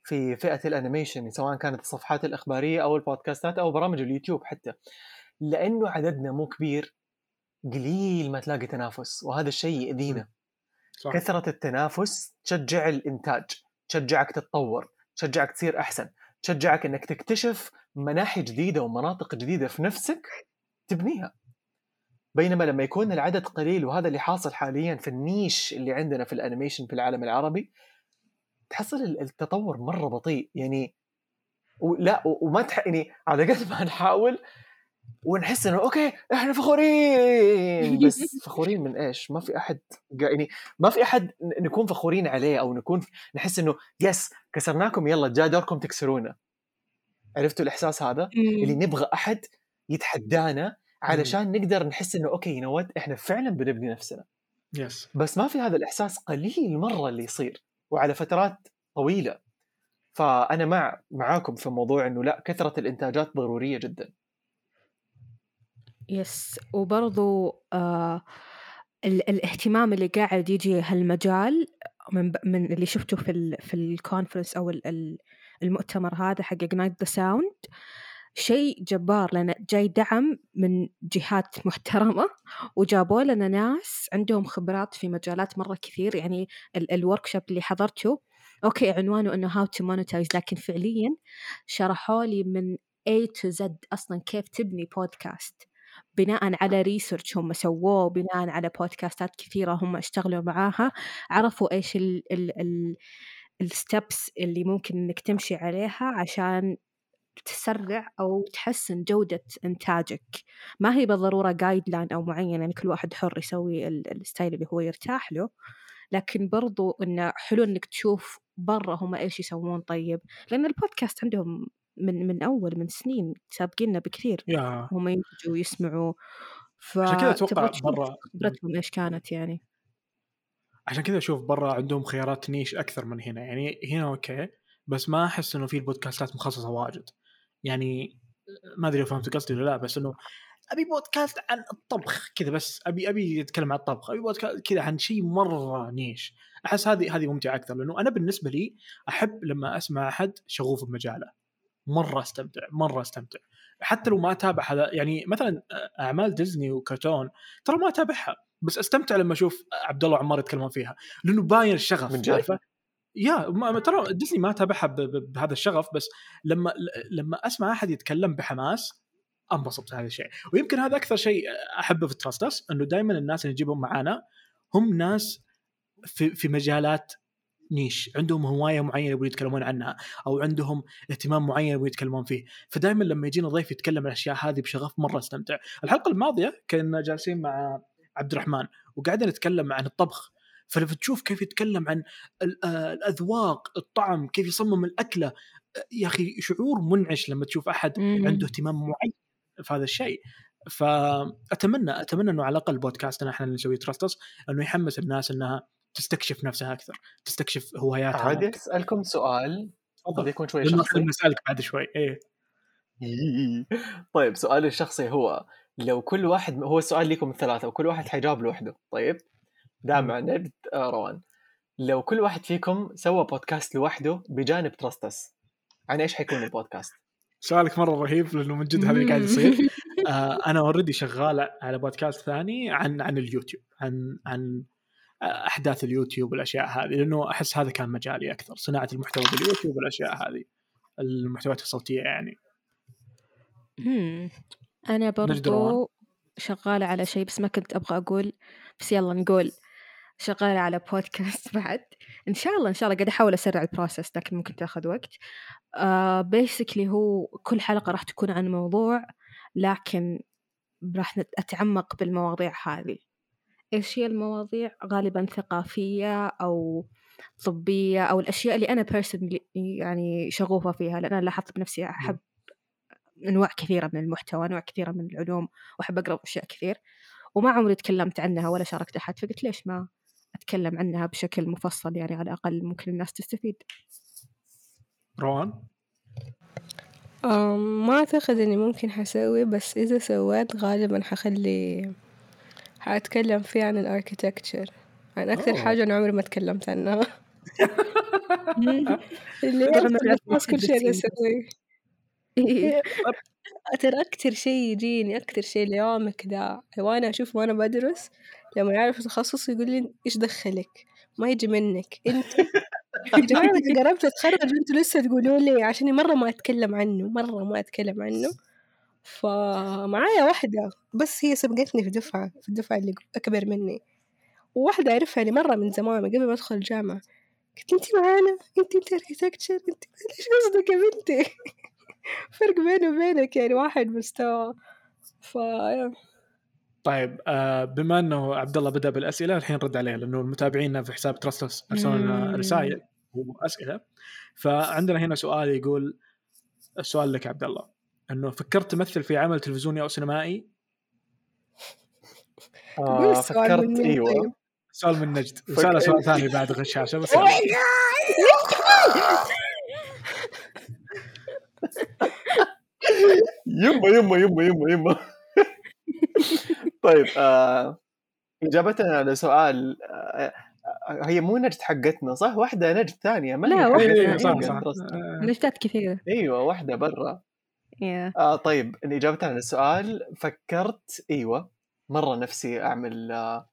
في فئة ال animation سواء كانت الصفحات الإخبارية أو البودكاستات أو برامج اليوتيوب حتى. لأنه عددنا مو كبير قليل ما تلاقي تنافس وهذا الشيء يأذينا. صح. كثرة التنافس تشجع الإنتاج تشجعك تتطور تشجعك تصير أحسن تشجعك أنك تكتشف مناحي جديدة ومناطق جديدة في نفسك تبنيها. بينما لما يكون العدد قليل وهذا اللي حاصل حاليا في ال niche اللي عندنا في ال animation في العالم العربي تحصل ال- التطور مرة بطيء يعني ولا وما تح... يعني على قد ما نحاول ونحس إنه okay إحنا فخورين بس فخورين من إيش؟ ما في أحد يعني ما في أحد نكون فخورين عليه أو نكون نحس إنه yes كسرناكم يلا جاء دوركم تكسرونا. عرفتوا الإحساس هذا؟ اللي نبغى أحد يتحدانا علشان نقدر نحس إنه okay you know إحنا فعلا بنبني نفسنا. yes بس ما في هذا الإحساس قليل مرة اللي يصير. وعلى فترات طويلة. فأنا مع معاكم في موضوع إنه لا كثرة الإنتاجات ضرورية جدا. yes وبرضو آه ال- الاهتمام اللي قاعد يجي هالمجال من من اللي شفته في ال في ال conference أو ال- ال- المؤتمر هذا حق Ignite the Sound شيء جبار لأن جاي دعم من جهات محترمة وجابوا لنا ناس عندهم خبرات في مجالات مرة كثير يعني ال workshop اللي حضرته. okay عنوانه إنه how to monetize لكن فعليا شرحوا لي من A to Z أصلا كيف تبني بودكاست بناء على research هم سووه بناء على بودكاستات كثيرة هم اشتغلوا معاها. عرفوا إيش ال ال ال steps اللي ممكن إنك تمشي عليها عشان تسرع أو تحسن جودة إنتاجك. ما هي بالضرورة guideline أو معين يعني كل واحد حر يسوي ال- style اللي هو يرتاح له. لكن برضو إنه حلو إنك تشوف برا هم إيش يسوون طيب. لأن البودكاست عندهم من من أول من سنين سابقيننا بكثير. yeah. هم ينتجوا ويسمعوا ف عشان كذا أتوقع برا خبرتهم إيش كانت يعني. عشان كذا أشوف برا عندهم خيارات niche أكثر من هنا. يعني هنا okay بس ما أحس إنه في البودكاستات مخصصه واجد. يعني ما أدري لو فهمت قصدي ولا لا بس إنه أبي بودكاست عن الطبخ كذا بس أبي أبي اتكلم عن الطبخ أبي بودكاست كذا عن شيء مرة نيش. أحس هذه هذه ممتعة أكثر لأنه أنا بالنسبة لي أحب لما أسمع أحد شغوف بمجاله. مرة أستمتع مرة أستمتع. حتى لو ما أتابع هذا يعني مثلا أعمال ديزني وكرتون ترى ما أتابعها بس أستمتع لما أشوف عبد الله وعمار يتكلمون فيها لأنه باين الشغف من جد؟ يا ترى ديزني ما ب- بهذا الشغف بس لما لما أسمع أحد يتكلم بحماس أنبسط بهذا الشيء. ويمكن هذا أكثر شيء أحبه في تراستس إنه دائما الناس اللي نجيبهم معانا هم ناس في في مجالات نيش. عندهم هواية معينة يبغون يتكلمون عنها أو عندهم اهتمام معين يبغون يتكلمون فيه. فدائما لما يجينا ضيف يتكلم عن الأشياء هذه بشغف مرة أستمتع. الحلقة الماضية كنا جالسين مع عبد الرحمن وقاعدين نتكلم عن الطبخ. فلما تشوف كيف يتكلم عن ال- آه، الأذواق الطعم كيف يصمم الأكلة. آه، يا أخي شعور منعش لما تشوف أحد مم. عنده اهتمام معين في هذا الشيء. فأتمنى أتمنى إنه على الأقل بودكاستنا إحنا اللي نسويه تراستس إنه يحمس الناس إنها تستكشف نفسها أكثر تستكشف هواياتها عادي. أسألكم سؤال قد يكون شوي شخصي. نسالك بعد شوي. إيه. طيب سؤالي الشخصي هو لو كل واحد هو السؤال لكم الثلاثة وكل واحد حيجاوب لوحده طيب؟ دامع نبت آه، روان. لو كل واحد فيكم سوى بودكاست لوحده بجانب ترستس عن إيش حيكون البودكاست؟ سؤالك مرة رهيب لأنه من جد هذا اللي قاعد يصير. آه أنا already شغال على بودكاست ثاني عن عن اليوتيوب عن عن آه، أحداث اليوتيوب والأشياء هذه لأنه أحس هذا كان مجالي أكثر صناعة المحتوى باليوتيوب والأشياء هذه المحتويات الصوتية يعني. روان. برضو شغالة على شيء بس ما كنت أبغى أقول بس يلا نقول. شغالة على بودكاست بعد. إن شاء الله إن شاء الله قاعدة أحاول أسرع البروسس لكن ممكن تأخذ وقت. آه بيسكلي هو كل حلقة راح تكون عن موضوع لكن راح أتعمق بالمواضيع هذه. إيش هي المواضيع؟ غالبا ثقافية أو طبية أو الأشياء اللي أنا personally يعني شغوفة فيها لأن أنا لاحظت بنفسي أحب أنواع كثيرة من المحتوى أنواع كثيرة من العلوم وأحب أقرأ أشياء كثير. وما عمري تكلمت عنها ولا شاركت أحد فقلت ليش ما؟ أتكلم عنها بشكل مفصل يعني على الأقل ممكن الناس تستفيد روان ما أعتقد إني ممكن حسوي بس إذا سويت غالبا حخلي حأتكلم فيه عن الأركيتكتشر عن أكثر أوه. حاجة أنا عمري ما تكلمت عنها اللي أكثر بس كل شيء. أسويه إيه. ترى أكتر شيء يجيني أكتر شيء ليومك ذا وأنا أشوف وأنا بدرس لما يعرف تخصص يقول لي إيش دخلك؟ ما يجي منك. أنت يا جماعة أنا قربت أتخرج وأنتوا لسه تقولوا لي عشان مرة ما أتكلم عنه مرة ما أتكلم عنه. فمعايا واحدة بس هي سبقتني في دفعة في الدفعة اللي أكبر مني. وواحدة أعرفها لي مرة من زمان قبل ما أدخل الجامعة. قلت أنت معانا؟ أنت أنت أركيتكتشر أنت إيش قصدك يا بنتي؟ فرق بيني وبينك يعني واحد مستوى. ف طيب آه بما انه عبد الله بدأ بالأسئلة الحين رد عليه لأنه المتابعين في حساب ترستس ارسلوا. رسائل وأسئلة فعندنا هنا سؤال يقول السؤال لك عبد الله إنه فكرت تمثل في عمل تلفزيوني أو سينمائي؟ آه فكرت من مين أيوه طيب؟ سؤال من نجد وسأله سؤال ثاني بعد غشاشه بس يما يما يما يما يما طيب آه اجابه على سؤال آه، آه، هي مو نجد حقتنا صح؟ واحدة نجد ثانية ما لا، واحدة، إيه، صح. صح. آه، نجدات كثيرة. أيوه واحدة برا. يا. آه طيب اجابه على السؤال فكرت أيوه مرة نفسي أعمل آه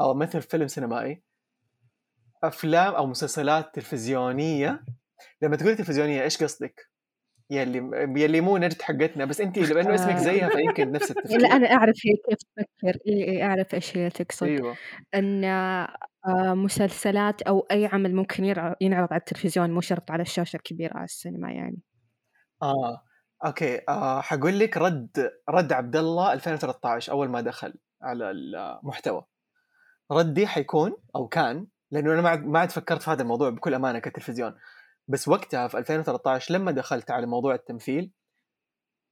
أو مثل فيلم سينمائي أفلام أو مسلسلات تلفزيونية. لما تقول تلفزيونية إيش قصدك؟ يلي يلي مو نجد حقتنا بس انت لأنه اسمك. زيها فيمكن نفس التفكير لا أنا أعرف هي كيف تفكر. إي إي أعرف إيش هي تقصد. أيوه. أن آه، مسلسلات أو أي عمل ممكن ينعرض على التلفزيون مو شرط على الشاشة الكبيرة على السينما يعني. آه. أوكي. آه حقول لك رد رد عبد الله 2013 أول ما دخل على المحتوى. ردي حيكون أو كان لأنه أنا ما عاد فكرت في هذا الموضوع بكل أمانة كتلفزيون. بس وقتها في 2013 لما دخلت على موضوع التمثيل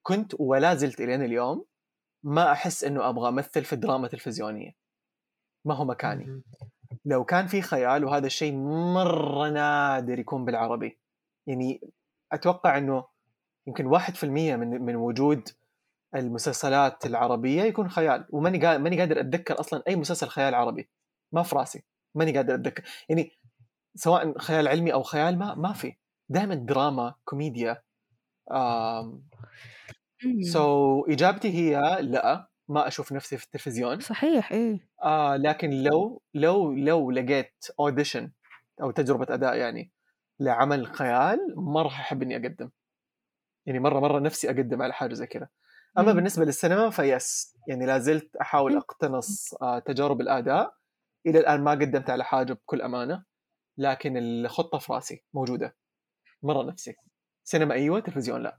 كنت ولا زلت إلى اليوم ما أحس إنه أبغى أمثل في دراما تلفزيونيه ما هو مكاني. لو كان في خيال وهذا الشيء مرة نادر يكون بالعربي. يعني أتوقع إنه يمكن 1% من من وجود المسلسلات العربية يكون خيال. وماني قا... ماني قادر أتذكر أصلا أي مسلسل خيال عربي. ما في رأسي. ماني قادر أتذكر. يعني سواء خيال علمي أو خيال ما ما في. دائما دراما كوميديا. so so, إجابتي هي لا ما أشوف نفسي في التلفزيون. صحيح إيه. آه لكن لو لو لو لقيت audition أو تجربة أداء يعني لعمل خيال مره أحب إني أقدم. يعني مرة مرة نفسي أقدم على حاجة زي كذا. أما مم. بالنسبة للسينما ف yes. يعني لا زلت أحاول مم. أقتنص آه تجارب الأداء. إلى الآن ما قدمت على حاجة بكل أمانة. لكن الخطة في رأسي موجودة. مرة نفسي. سينما أيوه تلفزيون لا.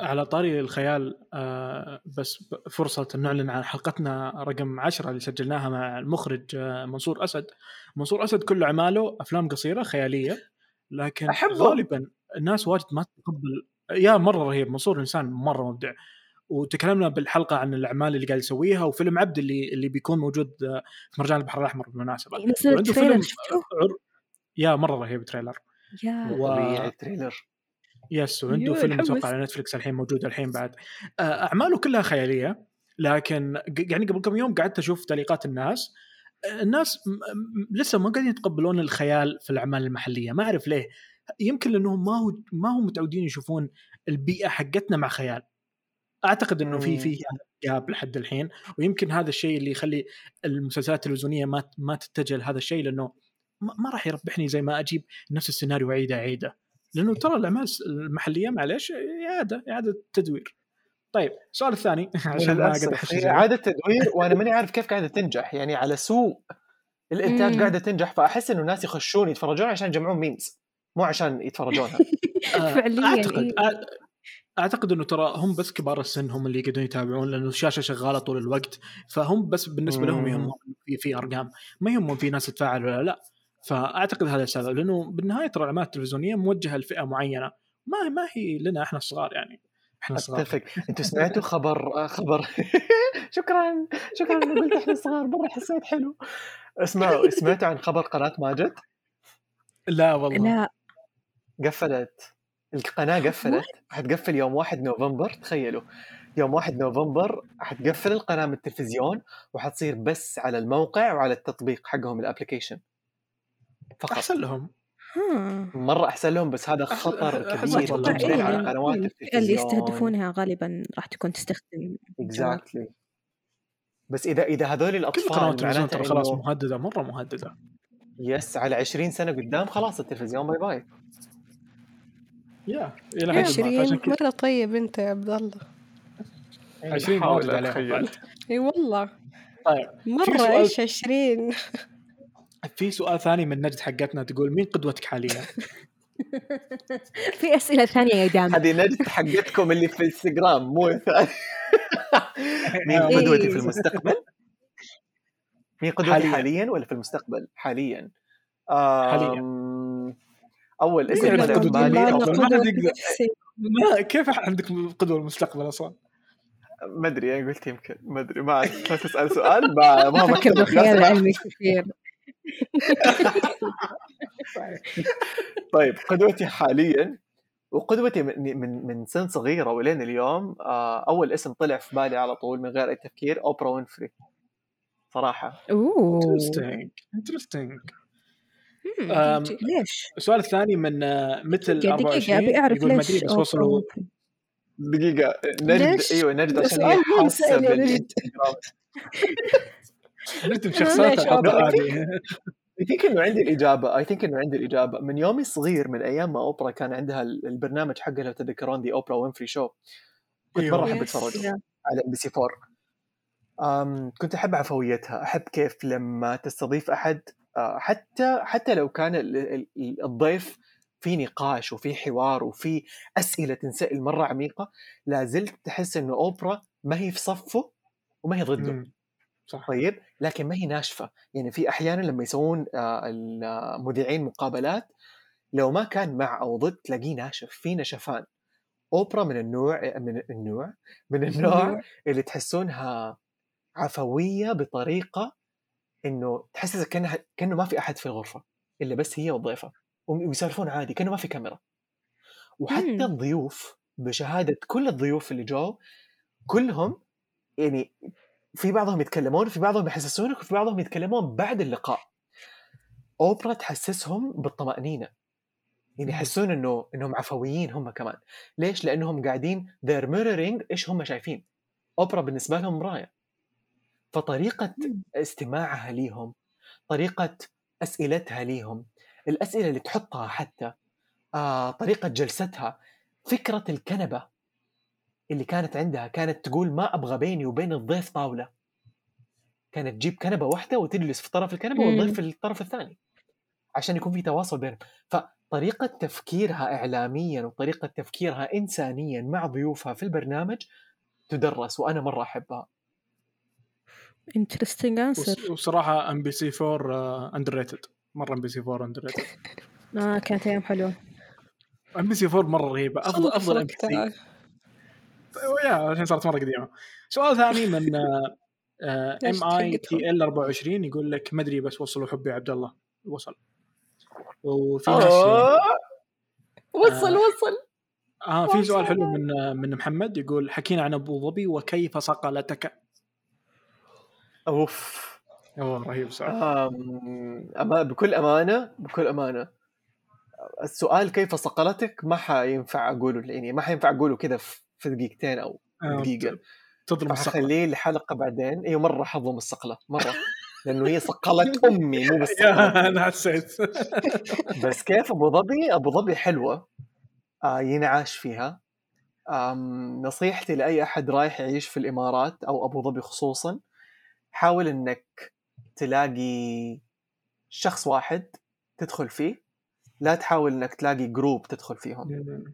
على طاري الخيال آه، بس فرصة أن نعلن عن حلقتنا رقم عشرة اللي سجلناها مع المخرج آه، منصور أسد. منصور أسد كل أعماله أفلام قصيرة خيالية لكن أحبه. غالبا الناس واجد ما تتقبل يا مرة رهيب منصور إنسان مرة مبدع. وتكلمنا بالحلقة عن الأعمال اللي قاعد يسويها وفيلم عبد اللي اللي بيكون موجود آه، في مهرجان البحر الأحمر بالمناسبة. نزل وعنده ال trailer فيلم شفته؟ عر... يا مرة رهيب تريلر. يا. و- طبيعي ال trailer yes وعنده فيلم. أتوقع على نتفلكس الحين موجود الحين بعد. آه، أعماله كلها خيالية لكن ق- يعني قبل كم يوم قعدت أشوف تعليقات الناس. آه، الناس لسه ما قاعدين يتقبلون الخيال في الأعمال المحلية. ما أعرف ليه. يمكن لأنهم ما هو ما هم متعودين يشوفون البيئة حقتنا مع خيال. أعتقد إنه في مم. في جاب لحد الحين ويمكن هذا الشيء اللي يخلي المسلسلات التلفزيونية ما ما تتجه لهذا الشيء لأنه ما ما راح يربحني زي ما أجيب نفس السيناريو واعيده اعيده لأنه ترى الأعمال المحلية معلش إعادة إعادة تدوير طيب السؤال الثاني عشان ما اقعد زيادة. إعادة تدوير وأنا ماني عارف كيف قاعدة تنجح يعني على سوء الإنتاج مم. قاعدة تنجح فأحس إنه الناس يخشون يتفرجون عشان يجمعون ميمز مو عشان يتفرجونها آه، فعلياً، أعتقد إيه. أعتقد إنه ترى هم بس كبار السن هم اللي يقدرون يتابعون لأنه الشاشة شغالة طول الوقت. فهم بس بالنسبة لهم. يهمهم في في أرقام. ما يهمهم في ناس تتفاعل ولا لا. فأعتقد هذا السبب. لأنه بالنهاية ترى الأعمال التلفزيونية موجهة لفئة معينة. ما ما هي لنا إحنا الصغار يعني. إحنا الصغار. أتفق. أنتوا سمعتوا خبر خبر. شكرا. شكرا قلت إحنا صغار مرة حسيت حلو. اسمعوا. سمعتوا عن خبر قناة ماجد؟ لا والله. لا. قفلت. القناة قفلت حتقفل يوم 1 نوفمبر تخيلوا. يوم 1 نوفمبر حتقفل القناة من التلفزيون وحتصير بس على الموقع وعلى التطبيق حقهم ال application فقط. أحسن لهم. ها مرة أحسن لهم بس هذا خطر كبير. جدا على قنوات التلفزيون اللي يستهدفونها غالبا راح تكون تستخدم. exactly بس إذا إذا هذول كل الأطفال قنوات التلفزيون معناته ترى خلاص مهددة مرة مهددة. yes على 20 سنة قدام خلاص التلفزيون bye bye yeah إلى حد ما عشرين فعشان كذا مرة طيب أنت يا عبد الله 20 بحاول واجد عليهم أتخيل. بعد. إي والله طيب مرة سؤال- إيش عشرين في سؤال ثاني من نجد حقتنا تقول مين قدوتك حاليا؟ في أسئلة ثانية يا دام هذه نجد حقتكم اللي في الإنستغرام مو الثاني مين. قدوتي في المستقبل؟ مين قدوتي حالياً. حاليا, ولا في المستقبل؟ حاليا آم، أول اسم بالي المستقبل؟ أو- ما. نفسي. ما كيف عندك قدوة المستقبل أصلا؟ ما أدري أنا قلت يمكن ما أدري ما. لا تسأل سؤال ما ما فكر سمح. العلمي كثير طيب قدوتي حاليا وقدوتي من من من سن صغيرة ولين اليوم آه، أول اسم طلع في بالي على طول من غير أي تفكير أوبرا وينفري صراحة أوه interesting interesting ليش؟ السؤال الثاني من آه، مثل دقيقة 24 أبي أعرف يقول ما ليش أدري بس أوبرا وصلوا. دقيقة نجد؟ إيوه نجد عشان هي نجد. بالانستغرام نجد ليش شخصيات I think إنه عندي الإجابة I think إنه عندي الإجابة من يومي صغير من أيام ما أوبرا كان عندها ال- البرنامج حقها لو تتذكرون The Oprah Winfrey Show كنت أيوه. مرة أحب Yes. أتفرج. على ام بي سي 4 أم كنت أحب عفويتها أحب كيف لما تستضيف أحد حتى حتى لو كان ال- ال- ال- الضيف في نقاش وفي حوار وفي أسئلة تنسأل مرة عميقة لا زلت تحس إنه أوبرا ما هي في صفه وما هي ضده. مم. صح. طيب؟ لكن ما هي ناشفة. يعني في أحيانا لما يسوون آه، المذيعين مقابلات لو ما كان مع أو ضد تلاقيه ناشف في نشفان. أوبرا من النوع من النوع من النوع. اللي تحسونها عفوية بطريقة إنه تحسسك كانها كأنه ما في أحد في الغرفة إلا بس هي والضيفة ويسولفون عادي كأنه ما في كاميرا. وحتى مم. الضيوف بشهادة كل الضيوف اللي جو كلهم يعني في بعضهم يتكلمون وفي بعضهم يحسسونك وفي بعضهم يتكلمون بعد اللقاء. أوبرا تحسسهم بالطمأنينة. يعني يحسون إنه إنهم عفويين هم كمان. ليش؟ لأنهم قاعدين they're mirroring إيش هم شايفين. أوبرا بالنسبة لهم مراية. فطريقة. استماعها ليهم طريقة أسئلتها ليهم الأسئلة اللي تحطها حتى آه، طريقة جلستها فكرة الكنبة اللي كانت عندها كانت تقول ما أبغى بيني وبين الضيف طاولة كانت تجيب كنبة واحدة وتجلس في طرف الكنبة. والضيف في الطرف الثاني عشان يكون في تواصل بينهم فطريقة تفكيرها اعلاميا وطريقة تفكيرها انسانيا مع ضيوفها في البرنامج تدرس وأنا مرة أحبها interesting answer وص- وصراحة ام بي سي 4 underrated مرة ام بي سي 4 underrated آه كانت أيام حلوة. ام بي سي 4 مرة رهيبة. افضل أفضل ام بي. سي يا عشان صارت مرة قديمة. سؤال ثاني من ام اي؟ تي ال 24 يقول لك ما أدري بس وصلوا حبي عبد الله وصل. وفي ناس آه، وصل آه. وصل. آه في سؤال. حلو من آه، من محمد يقول حكينا عن أبو ظبي وكيف صقلتك؟ أوف. اوه رهيب سؤال أم... أما بكل أمانة بكل أمانة السؤال كيف صقلتك؟ ما حينفع أقوله يعني ما حينفع أقوله كذا في دقيقتين أو آه، دقيقة. تظلم الصقل حخليه لحلقة بعدين. أيوه مرة حظلم الصقلة مرة. لأنه هي صقلت أمي مو بس أنا حسيت. بس كيف أبو ظبي؟ أبو ظبي حلوة. آه ينعاش فيها. نصيحتي لأي أحد رايح يعيش في الإمارات أو أبو ظبي خصوصا حاول إنك تلاقي شخص واحد تدخل فيه. لا تحاول إنك تلاقي جروب تدخل فيهم.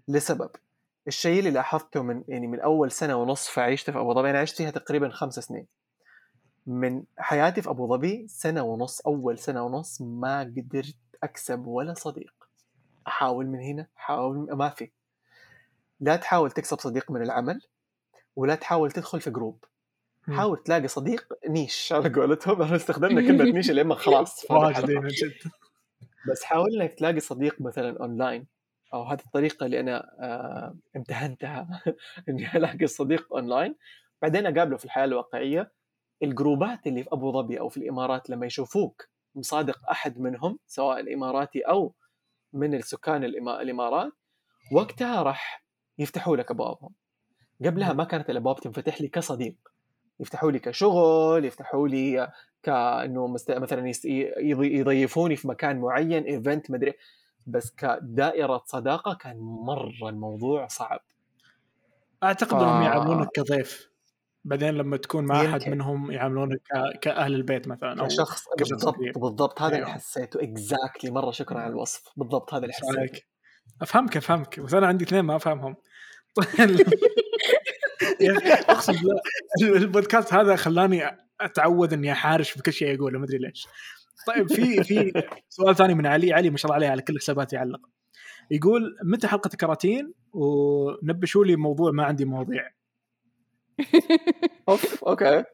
لسبب. الشيء اللي لاحظته من يعني من أول سنة ونص في عيشتي في أبو ظبي أنا عشت فيها تقريبا خمس سنين. من حياتي في أبو ظبي سنة ونص أول سنة ونص ما قدرت أكسب ولا صديق. أحاول من هنا أحاول من- ما في. لا تحاول تكسب صديق من العمل ولا تحاول تدخل في group. حاول تلاقي صديق niche على قولتهم. إحنا استخدمنا كلمة niche لما خلاص بس حاول إنك تلاقي صديق مثلا اونلاين أو هذه الطريقة اللي أنا آه امتهنتها. إني ألاقي صديق اونلاين بعدين أقابله في الحياة الواقعية. الجروبات اللي في أبو ظبي أو في الإمارات لما يشوفوك مصادق أحد منهم سواء اماراتي أو من السكان الإمارات وقتها راح يفتحوا لك أبوابهم. قبلها ما كانت الأبواب تنفتح لي كصديق. يفتحوا لي كشغل يفتحوا لي كأنه مست... مثلا يضيفوني في مكان معين ايفنت مدري بس كدائرة صداقة كان مرة الموضوع صعب. أعتقد إنهم يعاملونك كضيف. بعدين لما تكون مع أحد. منهم يعاملونك ك- كأهل البيت مثلا أو كشخص بالضبط كبير. بالضبط هذا اللي أيوه. حسيته. اكزاكتلي مرة شكرا على الوصف. بالضبط هذا اللي حسيته؟ أفهمك أفهمك. بس أنا عندي اثنين ما أفهمهم. أقسم بالله البودكاست هذا خلاني أتعود إني أحارش بكل شيء أقوله ما أدري ليش. طيب في في سؤال ثاني من علي علي ما شاء الله عليه على كل حسابات يعلق. يقول متى حلقة الكراتين؟ ونبشوا لي موضوع ما عندي مواضيع. أوكي.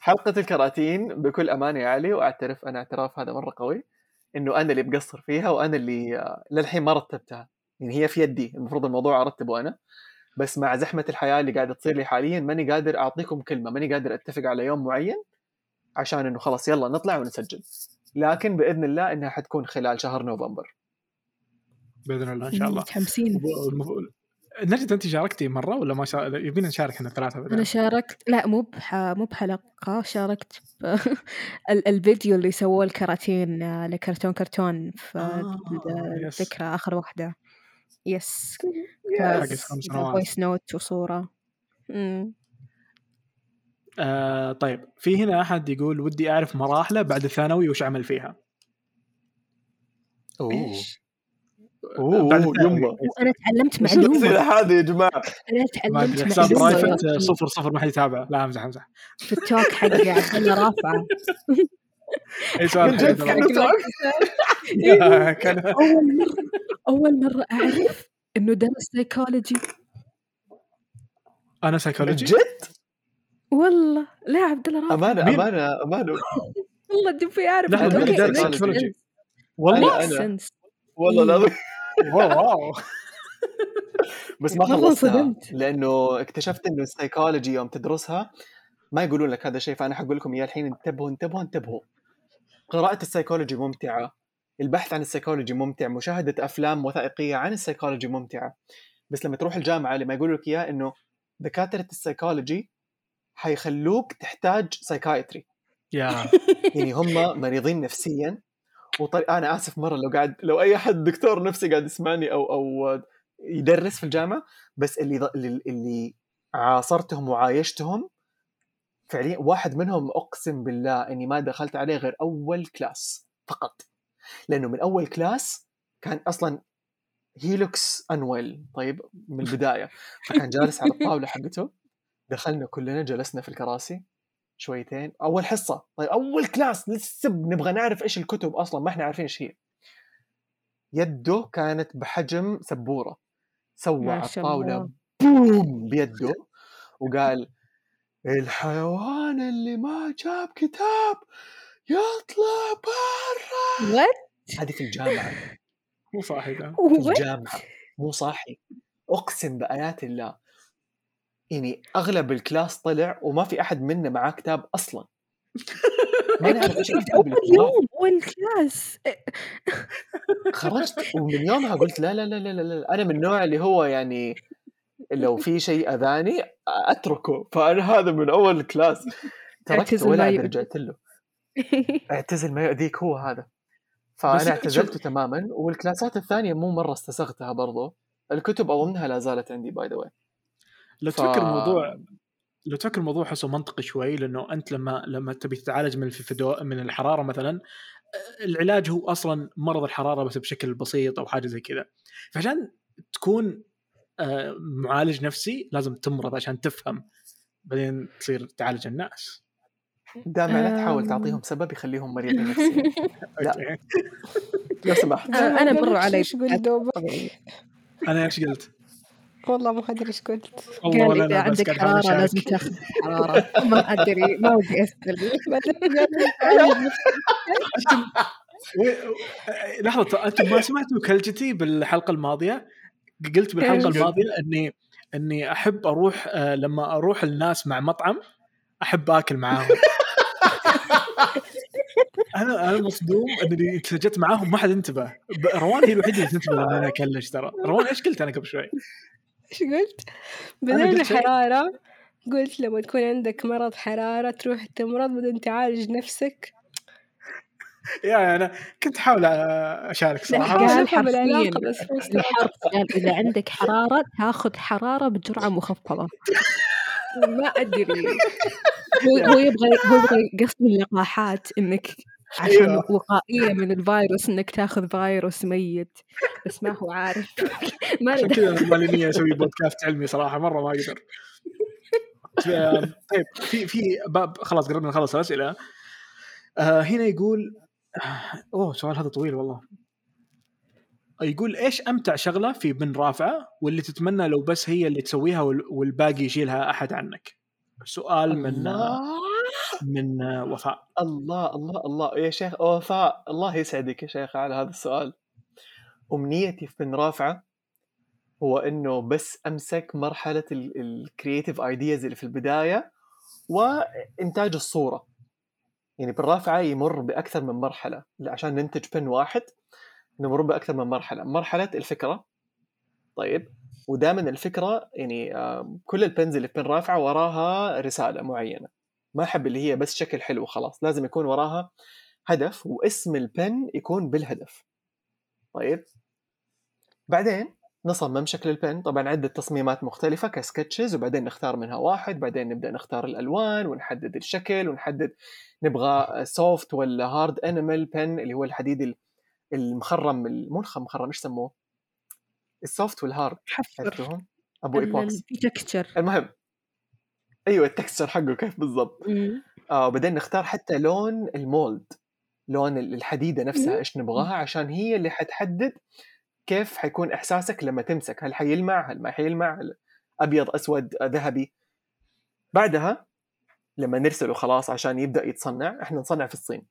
حلقة الكراتين بكل أمانة يا علي وأعترف أنا اعتراف هذا مرة قوي إنه أنا اللي مقصر فيها وأنا اللي آه، للحين ما رتبتها. يعني هي في يدي المفروض الموضوع أرتبه أنا. بس مع زحمة الحياة اللي قاعدة تصير لي حاليا ماني قادر أعطيكم كلمة ماني قادر أتفق على يوم معين عشان إنه خلاص يلا نطلع ونسجل. لكن بإذن الله إنها حتكون خلال شهر نوفمبر. بإذن الله إن شاء الله. متحمسين. نجد أنت شاركتي مرة ولا ما شا... يبينا نشارك إحنا ثلاثة أنا بعدين شاركت لا مو بح... مو بحلقة شاركت ب... ال- الفيديو اللي سووه الكراتين آه، لكرتون كرتون في آه،. الذكرى آخر واحدة. yes voice note وصورة. مم. آه طيب في هنا أحد يقول ودي أعرف مراحله بعد الثانوي وش عمل فيها؟ أوه؟ أوه أوه، الثانوي. يمه وأنا تعلمت معلومة. الاسئله هذه يا جماعة؟ أدري. تعلمت حساب معلومة. private. صفر صفر ما حد يتابعه لا امزح امزح في التوك حقي عبد الله رافعة. أي سؤال من جد أول مرة أعرف إنه درس سايكولوجي أنا من سايكولوجي جد؟ والله. لا عبد الله رافعة أمانة؟ أمانة أمانة. والله دبي أعرف لحظة، مين make سايكولوجي؟ والله. أنا- make أنا. sense. والله العظيم. wow بس ما خلصتها انصدمت. لأنه اكتشفت إنه السايكولوجي يوم تدرسها ما يقولون لك هذا الشيء فأنا حقول لكم إياه الحين انتبهوا انتبهوا انتبهوا. قراءة السايكولوجي ممتعة. البحث عن السايكولوجي ممتع مشاهدة أفلام وثائقية عن السايكولوجي ممتعة. بس لما تروح الجامعة لما يقولوا لك إياه إنه دكاترة السايكولوجي حيخلوك تحتاج psychiatry يعني هم مريضين نفسيا. وطريق أنا آسف مرة لو قاعد لو أي حد دكتور نفسي قاعد يسمعني أو أو يدرس في الجامعة بس اللي, اللي عاصرتهم وعايشتهم فعليا واحد منهم أقسم بالله إني ما دخلت عليه غير أول class فقط. لأنه من أول class كان أصلا he looks unwell طيب من البداية. فكان جالس على الطاولة حقته. دخلنا كلنا جلسنا في الكراسي شويتين. أول حصة. طيب أول كلاس لسه نبغى نعرف إيش الكتب أصلا ما إحنا عارفين إيش هي. يده كانت بحجم سبورة. سوى على الطاولة. بوم بيده وقال الحيوان اللي ما جاب كتاب يطلع برا! What? هذه في الجامعة. مو صاحي في? الجامعة. مو صاحي. أقسم بآيات الله. يعني أغلب ال class طلع وما في أحد منا معاه كتاب أصلا. ما نعرف إيش الكتاب اللي يوم أول class. خرجت ومن يومها قلت لا لا لا لا لا. أنا من النوع اللي هو يعني لو في شيء أذاني أتركه. فأنا هذا من أول class. تركته اعتزل ولا. رجعت له. اعتزل ما يؤذيك هو هذا. فأنا اعتزلته تماما والكلاسات الثانية مو مرة استسغتها برضو. الكتب أظنها لا زالت عندي by the way لو ف- تفكر الموضوع لو تفكر الموضوع حسه منطقي شوي لأنه أنت لما لما تبي تتعالج من الفدو من الحرارة مثلا العلاج هو أصلا مرض الحرارة بس بشكل بسيط أو حاجة زي كذا. فعشان تكون آه، معالج نفسي لازم تمرض عشان تفهم. بعدين تصير تعالج الناس. دائما لا تحاول. تعطيهم سبب يخليهم مريضين نفسيا لا. لو سمحت أنا- أنا مروا علي إيش. أنا إيش قلت؟ والله ما ادري إيش قلت والله قال بس عندك أشارك. لازم تاخذ حرارة ما أدري ما ودي و- لحظة أنتم ما سمعتوا كلجتي بالحلقة الماضية؟ قلت بالحلقة إيش؟ الماضية إني إني أحب أروح آه، لما أروح الناس مع مطعم أحب آكل معاهم أنا أنا مصدوم إني سجلت معاهم ما حد انتبه روان هي الوحيدة اللي تنتبه لما أنا اكلش ترى روان إيش قلت أنا قبل شوي؟ إيش قلت؟ بدل. الحرارة قلت لما تكون عندك مرض حرارة تروح تمرض بدون تعالج نفسك يا أنا كنت أحاول أشارك صراحة قال حرفياً. الحرف قال إذا عندك حرارة تاخذ حرارة بجرعة مخفضة ما أدري. هو هو يبغى هو يبغى يقسم اللقاحات إنك عشان. وقائية من الفيروس إنك تاخذ فيروس ميت. بس ما هو عارف. ما عشان كذا أنا مالي نية أسوي بودكاست علمي صراحة مرة ما أقدر. طيب في في طيب خلاص قربنا نخلص الأسئلة. آه هنا يقول أوه السؤال هذا طويل والله. يقول إيش أمتع شغلة في بن رافعه واللي تتمنى لو بس هي اللي تسويها وال- والباقي يشيلها أحد عنك؟ سؤال من الله! من وفاء. الله الله الله. يا شيخ وفاء الله يسعدك يا شيخ على هذا السؤال. أمنيتي في بن رافعة هو إنه بس أمسك مرحلة ال creative ideas اللي في البداية وإنتاج الصورة. يعني بالرافعه يمر بأكثر من مرحلة. عشان ننتج بن واحد نمر بأكثر من مرحلة. مرحلة الفكرة. طيب. ودائما الفكرة يعني كل البنز اللي في بن رافعة وراها رسالة معينة. ما أحب اللي هي بس شكل حلو وخلاص. لازم يكون وراها هدف واسم البن يكون بالهدف. طيب. بعدين نصمم شكل البن. طبعا عدة تصميمات مختلفة كسكتشز وبعدين نختار منها واحد. بعدين نبدأ نختار الألوان ونحدد الشكل ونحدد نبغى soft ولا hard enamel pin اللي هو الحديد المخرم مو مخرم إيش سموه؟ ال soft وال hard حفر. أبو epoxy texture المهم أيوه ال texture حقه كيف بالضبط. آه وبعدين نختار حتى لون ال mold لون الحديدة نفسها إيش نبغاها عشان هي اللي حتحدد كيف حيكون إحساسك لما تمسك. هل حيلمع؟ هل ما حيلمع؟ هل أبيض أسود ذهبي؟ بعدها لما نرسله خلاص عشان يبدأ يتصنع إحنا نصنع في الصين.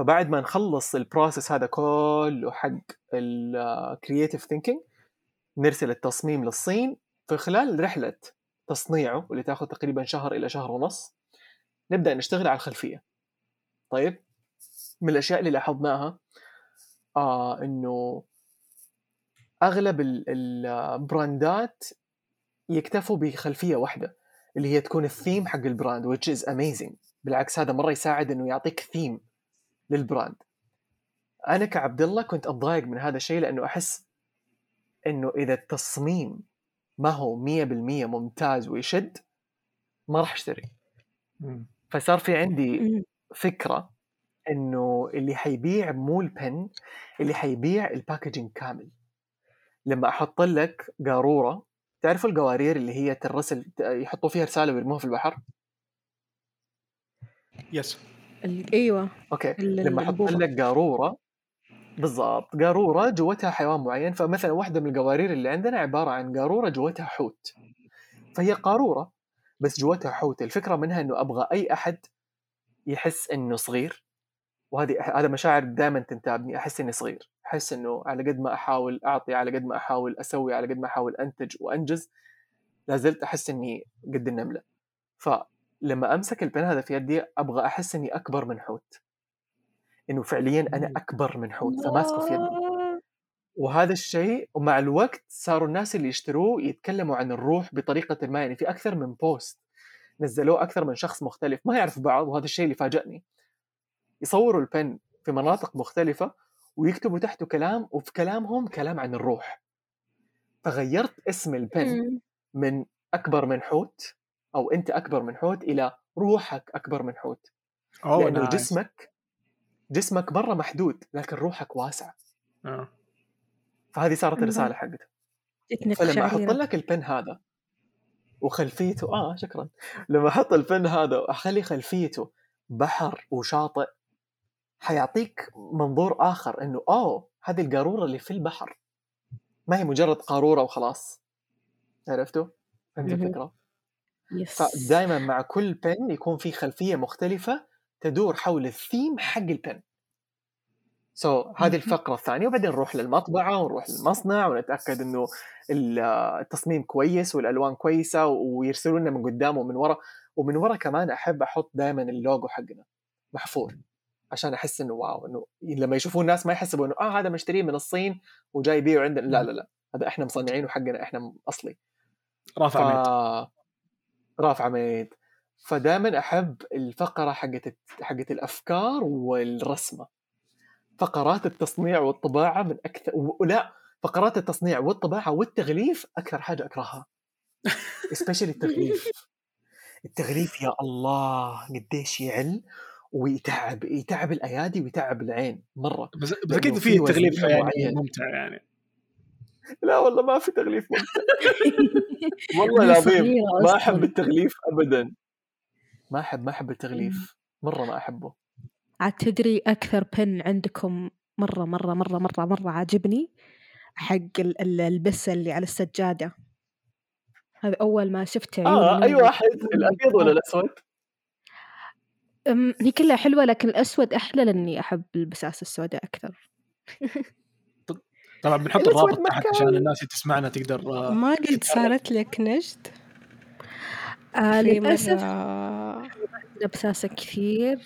فبعد ما نخلص ال process هذا كله حق ال creative thinking نرسل التصميم للصين في خلال رحلة تصنيعه واللي تاخذ تقريبا شهر إلى شهر ونص. نبدأ نشتغل على الخلفية. طيب من الأشياء اللي لاحظناها آه إنه أغلب البراندات يكتفوا بخلفية واحدة اللي هي تكون الثيم حق البراند which is amazing. بالعكس هذا مرة يساعد إنه يعطيك ثيم للبراند. أنا كعبد الله كنت أتضايق من هذا الشيء لأنه أحس إنه إذا التصميم ما هو 100% ممتاز ويشد ما راح أشتري. فصار في عندي فكرة إنه اللي حيبيع مو البن اللي حيبيع packaging كامل. لما أحط لك قارورة تعرفوا القوارير اللي هي ترسل يحطوا فيها رسالة ويرموها في البحر؟ yes أيوه. okay. لما أحط لك قارورة بالضبط. قارورة جوتها حيوان معين. فمثلا واحدة من القوارير اللي عندنا عبارة عن قارورة جوتها حوت. فهي قارورة بس جوتها حوت. الفكرة منها إنه أبغى أي أحد يحس إنه صغير. وهذه هذا مشاعر دائما تنتابني. أحس إني صغير. أحس إنه على قد ما أحاول أعطي على قد ما أحاول أسوي على قد ما أحاول أنتج وأنجز لازلت أحس إني قد النملة. فلما أمسك البن هذا في يدي أبغى أحس إني أكبر من حوت. إنه فعليا أنا أكبر من حوت فماسكه في يدي. وهذا الشيء ومع الوقت صاروا الناس اللي يشتروه يتكلموا عن الروح بطريقة ما يعني في أكثر من بوست نزلوه أكثر من شخص مختلف ما يعرف بعض وهذا الشيء اللي فاجأني. يصوروا البن في مناطق مختلفة ويكتبوا تحته كلام وفي كلامهم كلام عن الروح. فغيرت اسم البن من أكبر من حوت أو أنت أكبر من حوت إلى روحك أكبر من حوت. لأنه نايس. جسمك جسمك مرة محدود لكن روحك واسع. أوه. فهذه صارت الرسالة حقته فلما أحط لك البن هذا وخلفيته آه شكرا. لما أحط البن هذا وأخلي خلفيته بحر وشاطئ حيعطيك منظور آخر إنه أوه هذه القارورة اللي في البحر. ما هي مجرد قارورة وخلاص. عرفتوا؟ فهمت الفكرة؟ يس فدائما مع كل بن يكون في خلفية مختلفة تدور حول الثيم حق البن so, هذه الفقرة الثانية وبعدين نروح للمطبعة ونروح للمصنع ونتأكد إنه التصميم كويس والألوان كويسة ويرسلوا لنا من قدام ومن ورا. ومن ورا كمان أحب أحط دائما اللوجو حقنا محفور عشان أحس إنه wow إنه لما يشوفون الناس ما يحسبوا إنه آه هذا مشتريه من الصين وجاي يبيعه عندنا. لا لا لا هذا إحنا مصنعينه حقنا إحنا أصلي. رافع ف... رافع عميد فدائما أحب الفقرة حقت حقت الأفكار والرسمة. فقرات التصنيع والطباعة من أكثر ولا فقرات التصنيع والطباعة والتغليف أكثر حاجة أكرهها. سبيشلي التغليف. التغليف يا الله قديش يعل ويتعب يتعب الأيادي ويتعب العين مرة. بس أكيد في تغليف يعني ممتع يعني. لا والله ما في تغليف والله العظيم ما أحب التغليف ابدا. ما احب ما أحب التغليف. مرة ما أحبه. عاد تدري أكثر بن عندكم مره مره مره مره مرة عاجبني؟ حق البسه اللي على السجادة. هذا أول ما شفته آه اي واحد الأبيض ولا الأسود؟ هي كلها حلوة لكن الأسود أحلى لأني أحب البساس السوداء أكثر. طبعا بنحط الرابط تحت. عشان الناس اللي تسمعنا تقدر آه، ما قد صارت لك نجد آه للأسف بساسة كثير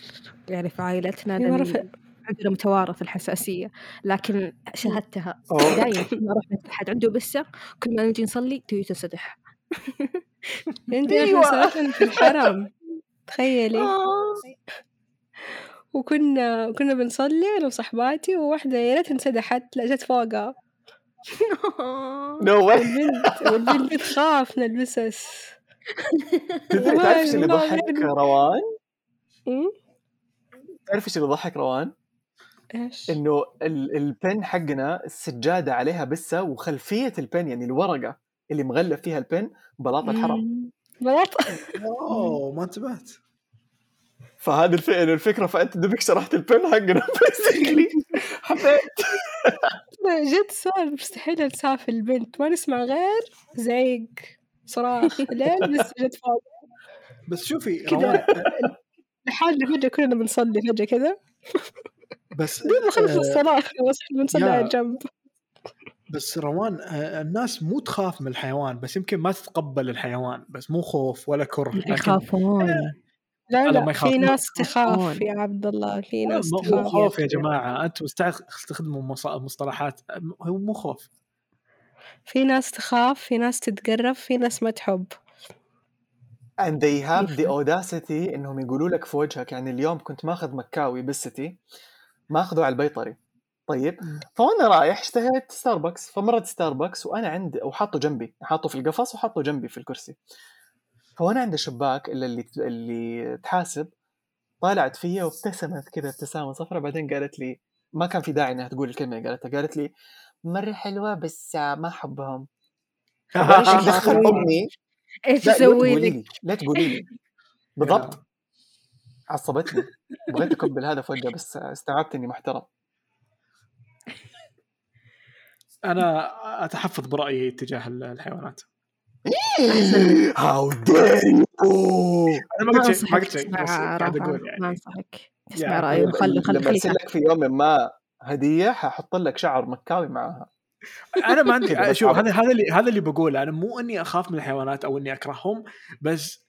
يعني في عائلتنا في- عندنا متوارث الحساسية لكن شاهدتها. دايما كل ما رحنا أحد عنده بسة كل ما نجي نصلي تجي تنسدح عندنا أيوة. إحنا في الحرم تخيلي آه. وكنا كنا بنصلي أنا وصحباتي وواحدة يا ريت انسدحت لا جت فوقها. no والبنت والبنت تخاف من البسس. تدري تعرف إيش اللي يعني. روان؟ أمم، تعرف إيش اللي يضحك روان؟ إيش؟ إنه ال- البن حقنا السجادة عليها بسة وخلفية البن يعني الورقة اللي مغلف فيها البن بلاط الحرم أمم، بلاط أوه ما انتبهت. فهذه الف... الفكرة فأنت دوبك شرحت البن حقنا basically حبيت. جد صار مستحيل أنساه البنت. ما نسمع غير زعيق صراخ لين بس جت فوق بس شوفي كذا. لحالنا فجأة كلنا بنصلي فجأة كذا. بس دون خلف آه، الصلاة بس بنصلي. على جنب. بس روان آه، الناس مو تخاف من الحيوان بس يمكن ما تتقبل الحيوان بس مو خوف ولا كره. لكن يخافون. لا ما لا يخاف- في ما ناس تخاف يخافون. يا عبد الله في ناس مو مو تخاف. خوف يا جماعة. أنتم تستخدموا مص- مصطلحات هو مو خوف. في ناس تخاف في ناس تتقرب في ناس ما تحب. And they have the audacity إنهم يقولوا لك في وجهك يعني اليوم كنت ماخذ مكاوي بستي ماخذه على البيطري. طيب فوانا رايح اشتهيت ستاربكس فمرت ستاربكس وأنا عندي وحاطه جنبي حاطه في القفص وحاطه جنبي في الكرسي. فوانا عند الشباك اللي اللي, اللي تحاسب طالعت فيا وابتسمت كذا ابتسامة صفراء بعدين قالت لي ما كان في داعي إنها تقول الكلمة اللي قالتها قالت لي مرة حلوة بس ما أحبهم. إيش دخل امي إيش أسوي لك؟ لي لا تقولي لي. بالضبط. عصبتني. بغيت أكب هذا في وجهه بس استوعبت إني محترم. أنا أتحفظ برأيي تجاه الحيوانات. هاو دير يو أنا ما قلت شيء ما قلت شيء قاعد أقول ما يعني. أنصحك. تسمع يعني رايه وخلي خلي لما خلي أرسل لك في يوم ما هدية ححط لك شعر مكاوي معاها أنا ما عندي شوف. هذا هذا اللي هذا اللي بقوله. أنا مو إني أخاف من الحيوانات أو إني أكرههم بس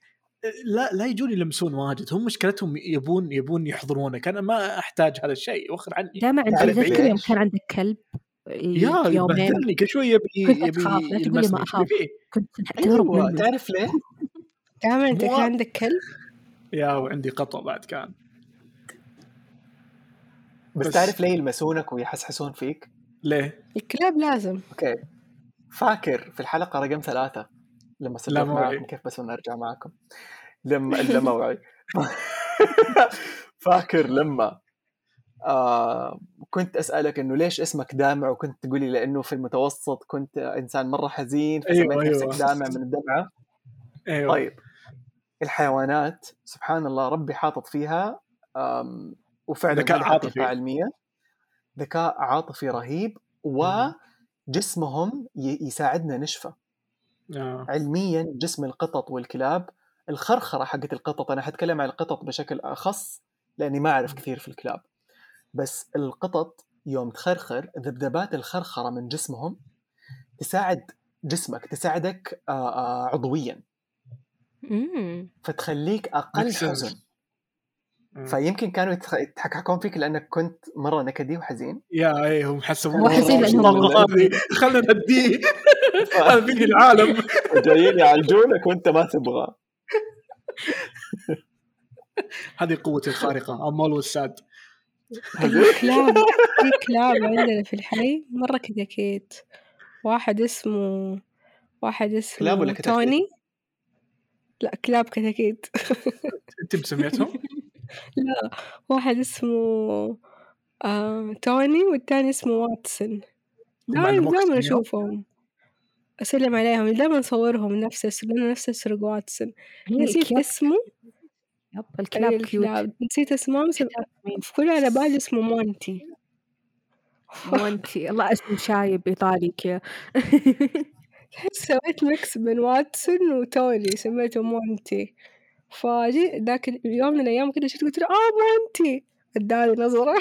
لا لا يجون يلمسون واجد. هم مشكلتهم يبون يبون يحضرونك. أنا ما أحتاج هذا الشيء وخر عني. دائما انت تعرف تذكر يوم؟ كان عندك كلب. يا يومين يبهدلني كل شوي يبي كنت يبي تخاف، لا تقول لي ما. فيه كنت تهرب منه تعرف ليه؟ دائما انت كان عندك كلب يا وعندي قطة بعد كان بس بس- تعرف ليه يلمسونك ويحسحسون فيك؟ ليه؟ الكلاب لازم أوكي فاكر في الحلقة رقم ثلاثة لما سجلت موعي. معكم كيف بس أرجع معكم لما لا موعي فاكر لما آه كنت أسألك إنه ليش اسمك دامع؟ وكنت تقولي لأنه في المتوسط كنت إنسان مرة حزين فسميت أيوة، نفسك أيوة. دامع من الدمعة. أيوه. طيب الحيوانات سبحان الله ربي حاطط فيها وفعلا ذكاء عاطفي. علمية ذكاء عاطفي رهيب وجسمهم يساعدنا نشفى. آه. علميا جسم القطط والكلاب. الخرخرة حقت القطط أنا حتكلم عن القطط بشكل أخص لأني ما أعرف كثير في الكلاب. بس القطط يوم تخرخر ذبذبات الخرخرة من جسمهم تساعد جسمك تساعدك آه، آه، عضويا. مم. فتخليك sense. حزن. فيمكن كانوا يتحكحكون فيك لأنك كنت مرة نكدي وحزين. يا اي هم حسبوا مو حزين لأنهم هذه خلنا نديه هذا بينهي العالم. جايين يعالجونك وأنت ما تبغى. هذه قوتي الخارقه ام اولويز ساد الكلاب في كلاب عندنا في الحي مرة كتاكيت واحد اسمه واحد كلاب ولا اسمه كتاكيت؟ توني. لا كلاب كتاكيت أنت مسميتهم؟ لا واحد اسمه آه توني والتاني اسمه واتسون. دائما دائما؟ أشوفهم. أسلم عليهم. دائما أصورهم نفس لأنه نفس السرق واتسون. هي نسيت اسمه. yep الكلاب cute الكلاب. نسيت اسمه بس؟ في كل على بالي اسمه مونتي. وانتي الله اسم شايب إيطالي كذا تحس سويت mix بين واتسون وتوني سميته مونتي. فجي ذاك اليوم من الأيام كذا شفت قلت له آه مونتي. أداني نظرة.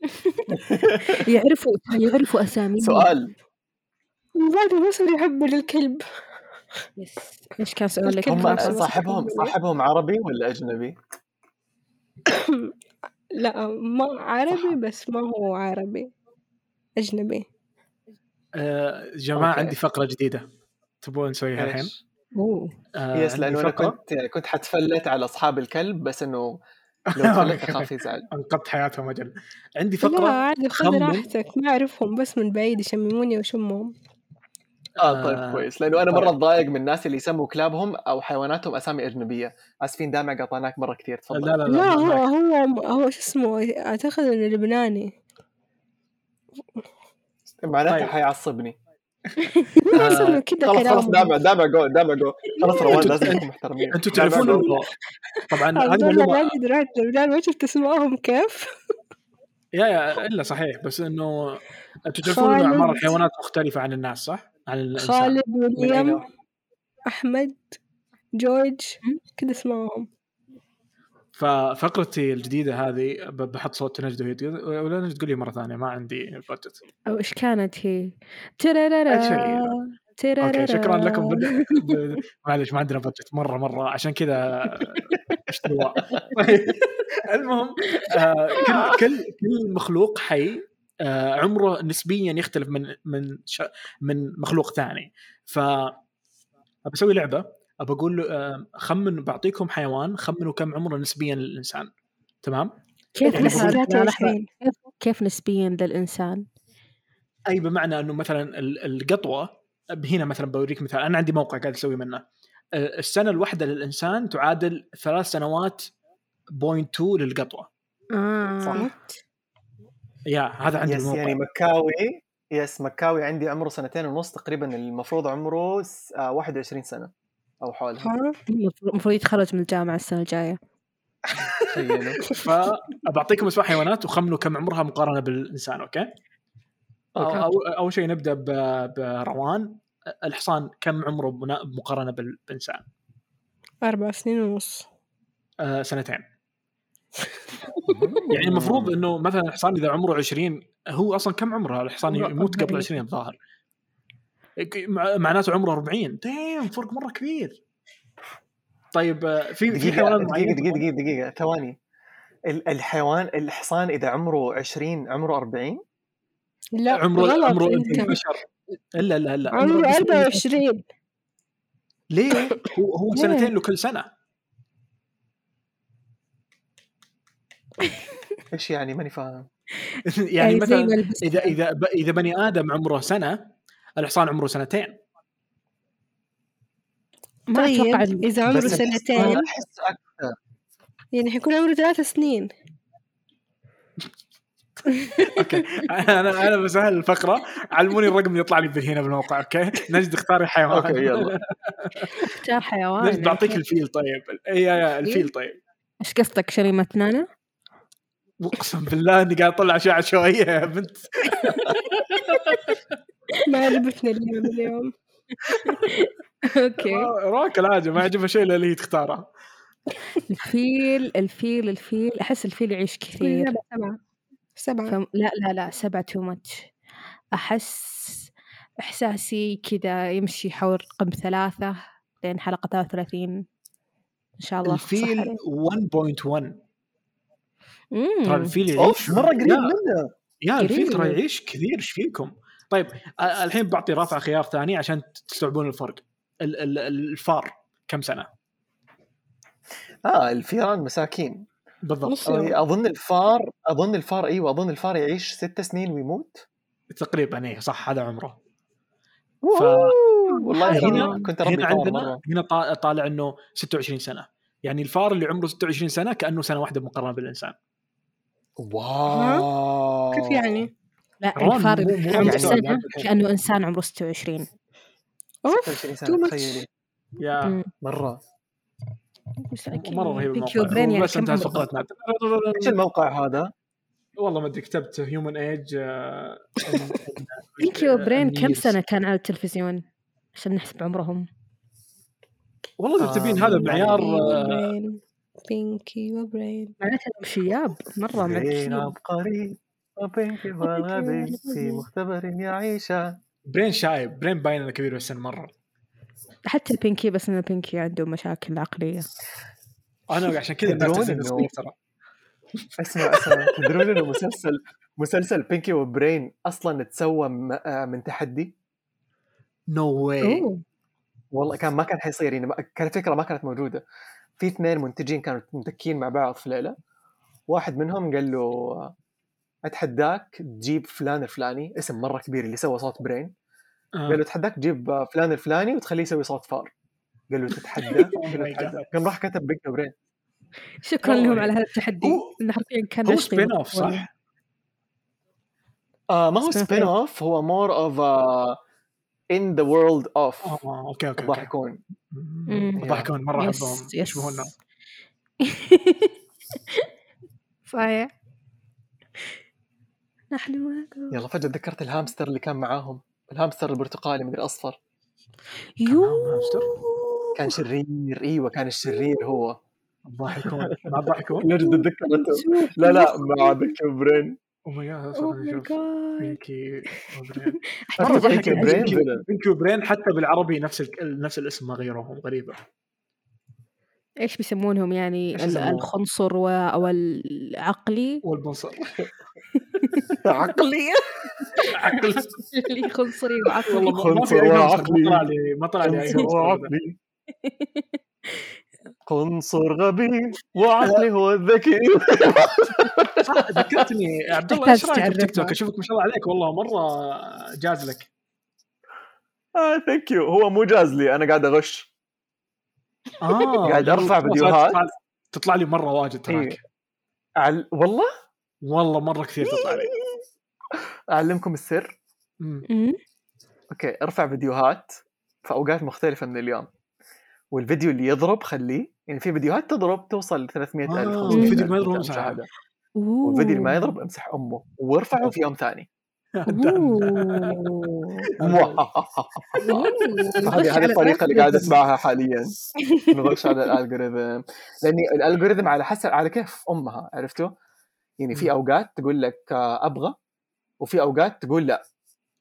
يعرفوا يعرفوا اسامي سؤال. بعد مصر يحب الكلب. yes. إيش كان سؤالك؟ هم صاحبهم. صاحبهم عربي ولا أجنبي؟ لا ما عربي بس ما هو عربي. أجنبي. آه، جماعة okay. عندي فقرة جديدة. تبون نسويها الحين؟ آه، yes لأنه أنا كنت كنت حتفلت على أصحاب الكلب بس إنه لو تفلت اخاف يزعل. أنقذت حياتهم أجل. عندي لا فقرة. عادي خذ. راحتك. ما أعرفهم بس من بعيد يشمموني وشمهم آه طيب آه، كويس لأنه أنا طيب. مره اتضايق من الناس اللي يسموا كلابهم أو حيواناتهم أسامي أجنبية آسفين دامع قطعناك مرة كثير لا تفضل لا لا, لا هو بالعكس. هو هو شو اسمه أعتقد إنه لبناني معناته طيب. حيعصبني كذا خلاص خلاص دامع دامع جو دامع جو خلاص روان لازم نكون محترمين أنتوا تعرفون. انه طبعا هذه معلومة ما رحت لبنان ما شفت اسمائهم كيف يا يا إلا صحيح بس إنه أنتوا تعرفون إنه. أعمار الحيوانات مختلفة عن الناس صح؟ الانسان خالد ويليام نوع؟ أحمد جورج كذا اسمائهم ففقرتي الجديدة هذه بحط صوت نجد وهي تقول- ولا نجد تقول لي مرة ثانية ما عندي بادجت أو إيش كانت هي؟ ترارارا. ترارارا أوكي شكرا لكم. بد... معلش ما عندنا بادجت مرة مرة. عشان كذا اشتروا طيب. المهم آه كل كل كل مخلوق حي عمره نسبيا يختلف من من ش... من مخلوق ثاني ف بسوي لعبة ابى أقول له، آه خمن بعطيكم حيوان خمنوا كم عمره نسبيا للإنسان تمام كيف يعني نسبيا؟ بقول- لا، لحظة. 23 كيف كيف نسبيا للإنسان؟ أي بمعنى إنه مثلا ال- القطوة هنا مثلا بوريك مثال أنا عندي موقع قاعد أسوي منه آه، السنة الواحدة للإنسان تعادل ثلاث سنوات point 2 للقطوة آه صح. yeah هذا عندي yes الموقع. يعني مكاوي yes مكاوي عندي عمره سنتين ونص تقريبا المفروض عمره س- آه، 21 سنة أو حولها ها؟ المفروض يتخرج من الجامعة السنة الجاية. تخيلوا. فبعطيكم اسماء حيوانات وخمنوا كم عمرها مقارنة بالإنسان أوكي؟ أو اول شيء نبدأ ب- بروان. الحصان كم عمره مقارنة بال- بالانسان؟ أربع سنين ونص. آه سنتين. يعني المفروض إنه مثلا الحصان إذا عمره 20 هو أصلا كم عمره؟ الحصان يموت قبل 40. 20 الظاهر. مع- معناته عمره 40 دايم فرق مرة كبير. طيب آه، في في دقيقة حيوانات دقيقة دقيقة دقيقة دقيقة ثواني. ال- الحيوان الحصان إذا عمره 20 عمره 40 لا عمره غلط عمره أنت البشر. الا لا لا عمره 24 ليه؟ هو هو؟ سنتين لكل سنة. إيش يعني ماني فاهم؟ يعني زي مثلا ما لبست. إذا إذا إذا بني آدم عمره سنة الحصان عمره سنتين. ما طيب إذا عمره سنتين أكثر. يعني حيكون عمره ثلاث سنين. okay. أنا أنا بسهل الفقرة. علموني الرقم اللي يطلع لي هنا بالموقع okay؟ نجد اختاري حيوان أوكي، يلا. اختار حيوان نجد بعطيك الفيل طيب. اي الفيل طيب. إيش قصدك شريمة نانا؟ اقسم بالله اني قاعد اطلع اشياء عشوائيه يا بنت. ما عجبتني اللعبة اليوم. okay. راك العاده ما يعجبها شيء إلا اللي هي تختاره. الفيل الفيل الفيل. أحس الفيل يعيش كثير. سبعة. سبعة. فم... لا لا لا سبعة too much أحس إحساسي كذا يمشي حول رقم ثلاثة لين حلقة 33 إن شاء الله الفيل علي. 1.1 مم. ترى الفيل يعيش. أوف مرة قريب منه. yeah الفيل ترى. يعيش كثير. إيش فيكم؟ طيب الحين بعطي رافع خيار ثاني عشان تستوعبون الفرق. ال- ال- الفار كم سنة؟ آه الفيران مساكين. بالضبط. أظن الفار أظن الفار أيوه أظن الفار يعيش ست سنين ويموت. تقريبا إيه صح هذا عمره. wow، والله هنا كنت اربي هنا عندنا مرة. هنا طا- طالع إنه 26 سنة. يعني الفار اللي عمره 26 سنة كأنه سنة واحدة مقارنة بالإنسان. واو كيف يعني؟ لا روان الفار مو- مو عمره يعني- سنة كأنه إنسان عمره 26 أوف 26 too سنة much. تخيلي. يا مساكين. مرة. رهيب الموقع. يعني بس كم انتهت عمره؟ فقرتنا إيش الموقع هذا؟ والله ما أدري كتبت human age بينكي وبرين كم سنة كان على التلفزيون؟ عشان نحسب عمرهم. والله إذا تبين آه، هذا معيار بينكي وبرين. بينكي وبرين معناته انهم شياب مرة برين معكسين عبقري وبينكي والغبي في مختبر يعيشان برين شايب برين باين إنه كبير بالسن مرة. حتى بينكي بس إن بينكي عنده مشاكل عقلية. أنا عشان كذا تدرون ترى. اسمع اسمع. تدرون إنه مسلسل مسلسل بينكي وبرين أصلا تسوى م- آه، من تحدي؟ no way أوه. والله كان ما كان حيصير يعني ما- كان فكره ما كانت موجودة. في اثنين منتجين كانوا متكين مع بعض في ليلة واحد منهم قال له أتحداك تجيب فلان الفلاني اسم مرة كبير اللي سوى صوت برين آه. قال له أتحداك تجيب فلان الفلاني وتخليه يسوي صوت فار قال له تتحدى Oh كان راح كتب بينكي وبرين شكرا أوه. لهم على هذا التحدي هو- إنه حرفيا كان هو spin-off. صح؟ آه ما هو Spin-off spin؟ off هو more of in the world of okay okay مم. الضحكون مرة أحبهم. يشبهونا صحيح. نحن معكم يلا فجأة تذكرت الهامستر اللي كان معاهم. الهامستر البرتقالي مدري أصفر يو؟ كان شرير أيوه كان الشرير هو الضحكون ليش تتذكر انت؟ لا لا مع بينكي وبرين oh my God oh my نشوف God بينكي وبرين حتى بينكي. وبرين بالعربي نفس ال... نفس الاسم ما غيروهم غريبة. إيش بيسمونهم يعني؟ الخنصر و... أو العقلي؟ والبنصر. عقلية اللي خنصري وعقلي والله ما- ما في خنصر أي هامستر وعقلي. ما طلع لي ما طلع لي أي قنصر غبي وعقلي هو الذكي. صح ذكرتني. عبد الله إيش رأيك في تعرفها. تيك توك؟ أشوفك ما شاء الله عليك. والله مرة جاز لك. آه thank you هو مو جاز لي أنا قاعد أغش. آه قاعد أرفع تطلع- فيديوهات. تطلع- لي مرة واجد إيه. تراك. أعل... والله؟ والله مرة كثير تطلع لي. أعلمكم السر. okay أرفع فيديوهات في أوقات مختلفة من اليوم. والفيديو اللي يضرب خليه يعني في فيديوهات تضرب توصل ل 300 ألف آه، 500 الفيديو ألف ما يضرب مشاهدة. امسحه. والفيديو اللي ما. يضرب امسح أمه وارفعه في يوم ثاني. هذه هذه الطريقة اللي قاعد أسمعها حاليا نغش على ال algorithm لأني ال algorithm على حسب على كيف أمها عرفتوا؟ يعني في. أوقات تقول لك أبغى وفي أوقات تقول لا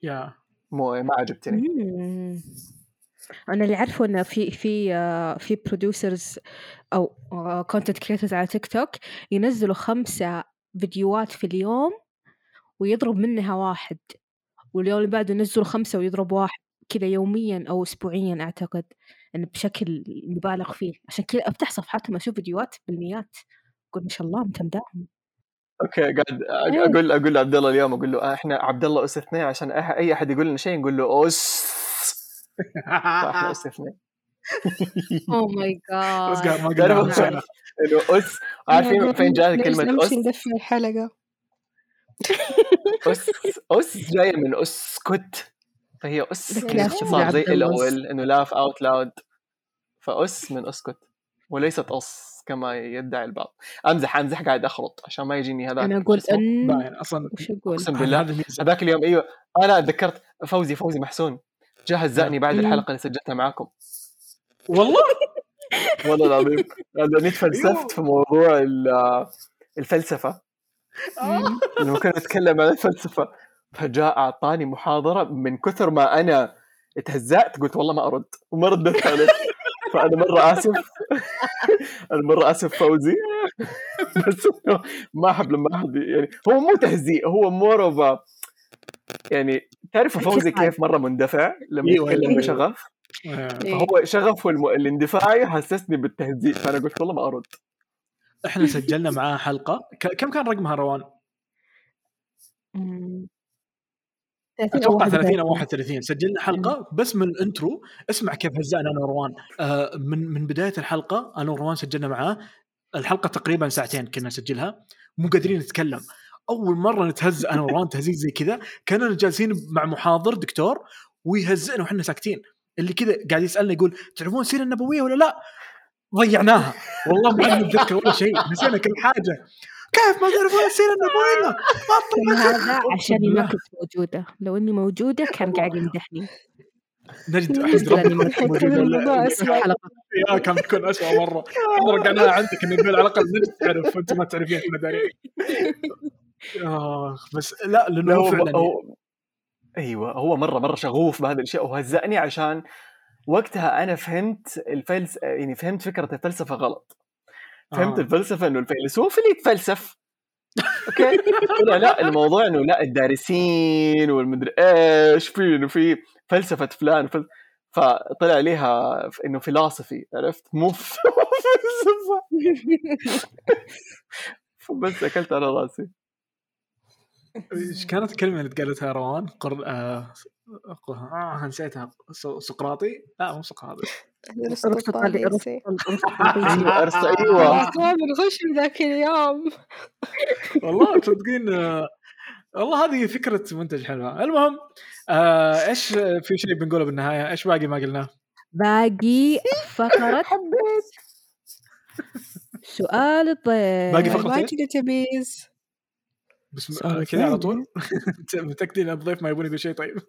يا مو ما عجبتني. أنا اللي عارفه انه في في آه، في producers أو content creators على تيك توك ينزلوا خمسة فيديوهات في اليوم ويضرب منها واحد واليوم اللي بعده ينزلوا خمسة ويضرب واحد كذا يوميا أو اسبوعيا أعتقد انه بشكل مبالغ فيه. عشان كذا أفتح صفحاتهم أشوف فيديوهات بالمئات أقول ما شاء الله متمدحهم okay قاعد إيه. أقول أقول لعبد الله اليوم أقول له آه، إحنا عبد الله اس اثنين عشان أي أحد يقول لنا شيء نقول له اس فاحنا اوه ماي جاد ما قلنا نعم. انه اس عارفين فين جاء كلمة نمشي أس؟ ندفع الحلقة. اس أس جاية من أسكت. فهي أس عبد زي ال الله أو أس. ال إنه لاف اوت لاود فأس من أسكت. وليست أس كما يدعي البعض. أمزح أمزح قاعد اخرط عشان ما يجيني هذاك أنا اسمه؟ ان باين أصلا أقسم هذا بالله هذا هذاك اليوم أيوه أنا تذكرت فوزي فوزي محسون. جاء هزأني بعد. الحلقة اللي سجلتها معاكم. والله؟ والله العظيم. لاني تفلسفت في موضوع ال- الفلسفة. لما كنا نتكلم عن الفلسفة. فجاء أعطاني محاضرة من كثر ما أنا تهزأت قلت والله ما أرد وما ردت عليه. فأنا مرة آسف. أنا مرة آسف فوزي. بس ما أحب لما أحد يعني هو مو تهزيء هو more of يعني تعرف فوزي كيف مرة مندفع؟ لما أيوة، يتكلم. بشغف. آه. إيه. فهو شغفه الم... الاندفاعي حسسني بالتهزيء فأنا قلت والله ما أرد. إحنا سجلنا معاه حلقة. ك- كم كان رقمها روان؟ أتوقع 30 أو 31 سجلنا حلقة بس من ال intro. اسمع كيف هزأنا أنا وروان. آه من من بداية الحلقة أنا وروان سجلنا معاه. الحلقة تقريبا ساعتين كنا نسجلها. مو قادرين نتكلم. أول مرة نتهز أنا وروان تهزيز زي كذا كاننا جالسين مع محاضر دكتور ويهزئنا وحنا ساكتين. اللي كذا قاعد يسألنا يقول تعرفون السيره النبوية ولا لا؟ ضيعناها. والله ما نتذكر ولا شيء. نسينا كل حاجة. كيف ما تعرفون السيره النبوية؟ هذا عشان ما. كنت موجودة. لو إني موجودة كان قاعد يمدحني. نجد الحلقة يا كان بتكون اسوء مرة. رجعناها عندك إنه على الأقل نجد تعرف وانت ما تعرفين إحنا دارين آه بس لا لأنه لا هو هو, فعلا هو أيوه هو مرة مرة شغوف بهذا الشيء وهزأني عشان وقتها أنا فهمت الفلس يعني فهمت فكرة الفلسفة غلط. فهمت آه. الفلسفة إنه الفيلسوف اللي يتفلسف. أوكي؟ طلع لا الموضوع إنه لا الدارسين والمدري إيش في إنه في فلسفة فلان فل... فطلع ليها إنه فيلوسفي عرفت؟ مو فلسفة. فبس أكلت على رأسي. إيش كانت الكلمة اللي قالتها روان؟ قر... آه... آه نسيتها سقراطي؟ لا مو سقراطي أرسطو أيوه أيوه الغش ذاك اليوم والله تصدقين آه، والله هذه فكره منتج حلوة المهم آه إيش في شيء بنقوله بالنهايه إيش باقي ما قلناه باقي فقرة حبيت سؤال الضيف باقي فقرة إيه؟ تبيز بس كذا على. طول؟ متاكدين إن الضيف ما يبون يقول شيء طيب.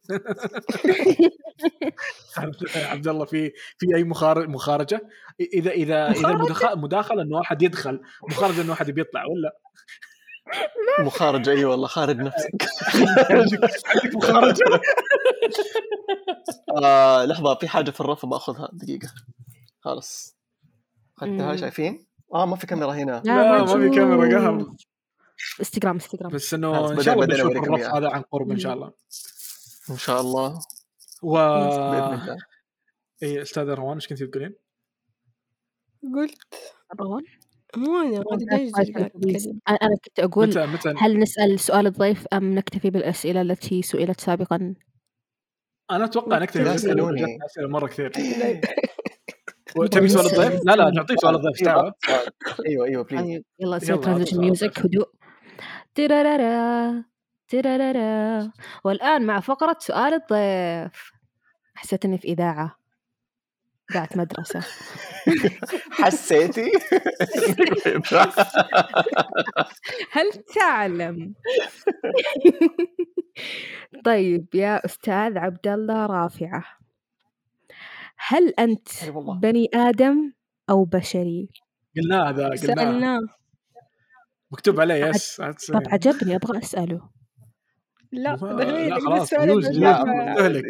عبد الله في في أي مخارج مخارجة؟ إذا إذا إذا المدخ- مداخلة إنه واحد يدخل مخارجة إنه واحد بيطلع ولا؟ مخارج أي والله خارج نفسك. عندك مخارجة؟ آه لحظة في حاجة في الرف بأخذها. دقيقة. خلاص. اخذتها مم. شايفين؟ آه ما في كاميرا هنا. لا، ما في كاميرا. قهر. إنستغرام إنستغرام بس إنه إن شاء الله بنشوف الرف. هذا عن قرب إن شاء الله إن شاء الله و بإذن الله إي استاذه روان إيش كنتي تقولين؟ قلت روان مو أنا. أنا كنت أقول متى متى هل نسأل سؤال الضيف أم نكتفي بالأسئلة التي سئلت سابقا؟ أنا أتوقع نكتب لا، اسئله اسألوني. جاتنا أسئلة مرة كثير تبي سؤال الضيف؟ لا لا نعطيه سؤال الضيف تعال أيوه أيوه please يلا نسوي transition music. هدوء ترارارا ترارارا. والآن مع فقرة سؤال الضيف. حسيت إني في إذاعة. اذاعه مدرسة. حسيتي؟ هل تعلم؟ طيب يا أستاذ عبد الله رافعة. هل والله. بني آدم أو بشري؟ قلناه هذا قلناه مكتوب عليه يس طب عجبني أبغى أسأله. لا دحين خلاص، ما- تهلك.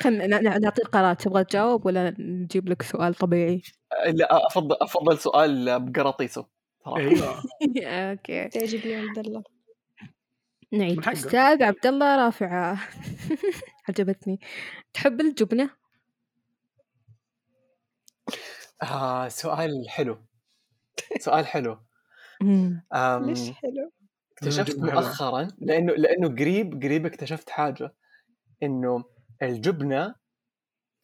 خلينا ن- نعطي القرار تبغى تجاوب ولا نجيب لك سؤال طبيعي؟ لا أفضل أفضل سؤال بقراطيسه أيوه. أوكي. تعجبني يا عبد الله. نعيد. أستاذ عبد الله رافعة. عجبتني. تحب الجبنة؟ آه سؤال حلو. سؤال حلو. ليش حلو؟ اكتشفت. مؤخرا لأنه لأنه قريب قريب اكتشفت حاجة إنه الجبنة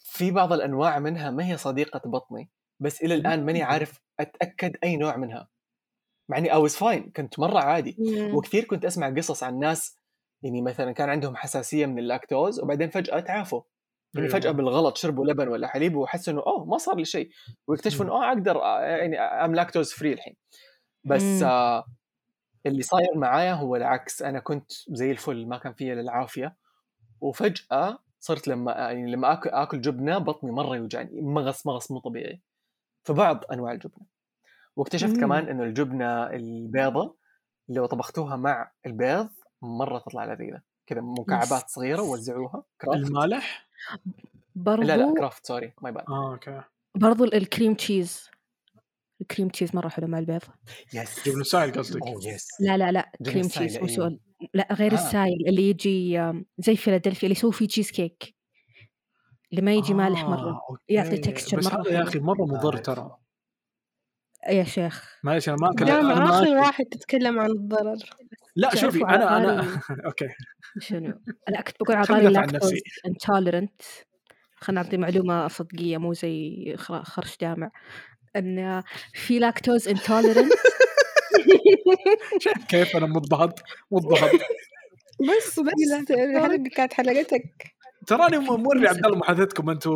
في بعض الأنواع منها ما هي صديقة بطني بس إلى الآن ماني عارف أتأكد أي نوع منها. مع إني I'm fine كنت مرة عادي. وكثير كنت أسمع قصص عن ناس يعني مثلا كان عندهم حساسية من اللاكتوز وبعدين فجأة تعافوا. يعني أيوة. فجأة بالغلط شربوا لبن ولا حليب وحسوا إنه أوه ما صار لي شيء. ويكتشفوا إنه آه أقدر آه، يعني I'm lactose free الحين. بس. آه اللي صاير معايا هو العكس. أنا كنت زي الفل ما كان فيا للعافيه وفجأة صرت لما يعني لما آكل آكل جبنة بطني مرة يوجعني مغص مغص مو طبيعي. في بعض أنواع الجبنة. واكتشفت مم. كمان إنه الجبنة البيضة لو طبختوها مع البيض مرة تطلع لذيذة. كذا مكعبات صغيرة وزعوها كرافت المالح؟ برضو لا لا كرافت sorry my bad آه okay. برضو ال cream cheese ال cream cheese مرة حلو مع البيض. yes جبنه سايل قصدك. اوه yes لا لا لا جبنة cream cheese مو أيوة. سؤال. لا غير آه. السايل اللي يجي زي فيلادلفيا اللي يسوي فيه تشيز كيك اللي ما يجي مالح مرة. آه، okay. يعطي texture بس مرة هذا يا. أخي مرة مضر ترى. يا شيخ. معليش أنا ما ما آخر أكل. واحد تتكلم عن الضرر. لا شوفي أنا أنا أوكي شنو أنا كنت بقول على بالي لاكتوز. انتولرنت خلينا نعطي معلومه صدقيه مو زي خر- خرش جامع ان في لاكتوز انتولرنت شايف كيف أنا مضبط مضبط بس بس كانت حلقتك تراني موري عبد الله محادثتكم أنتم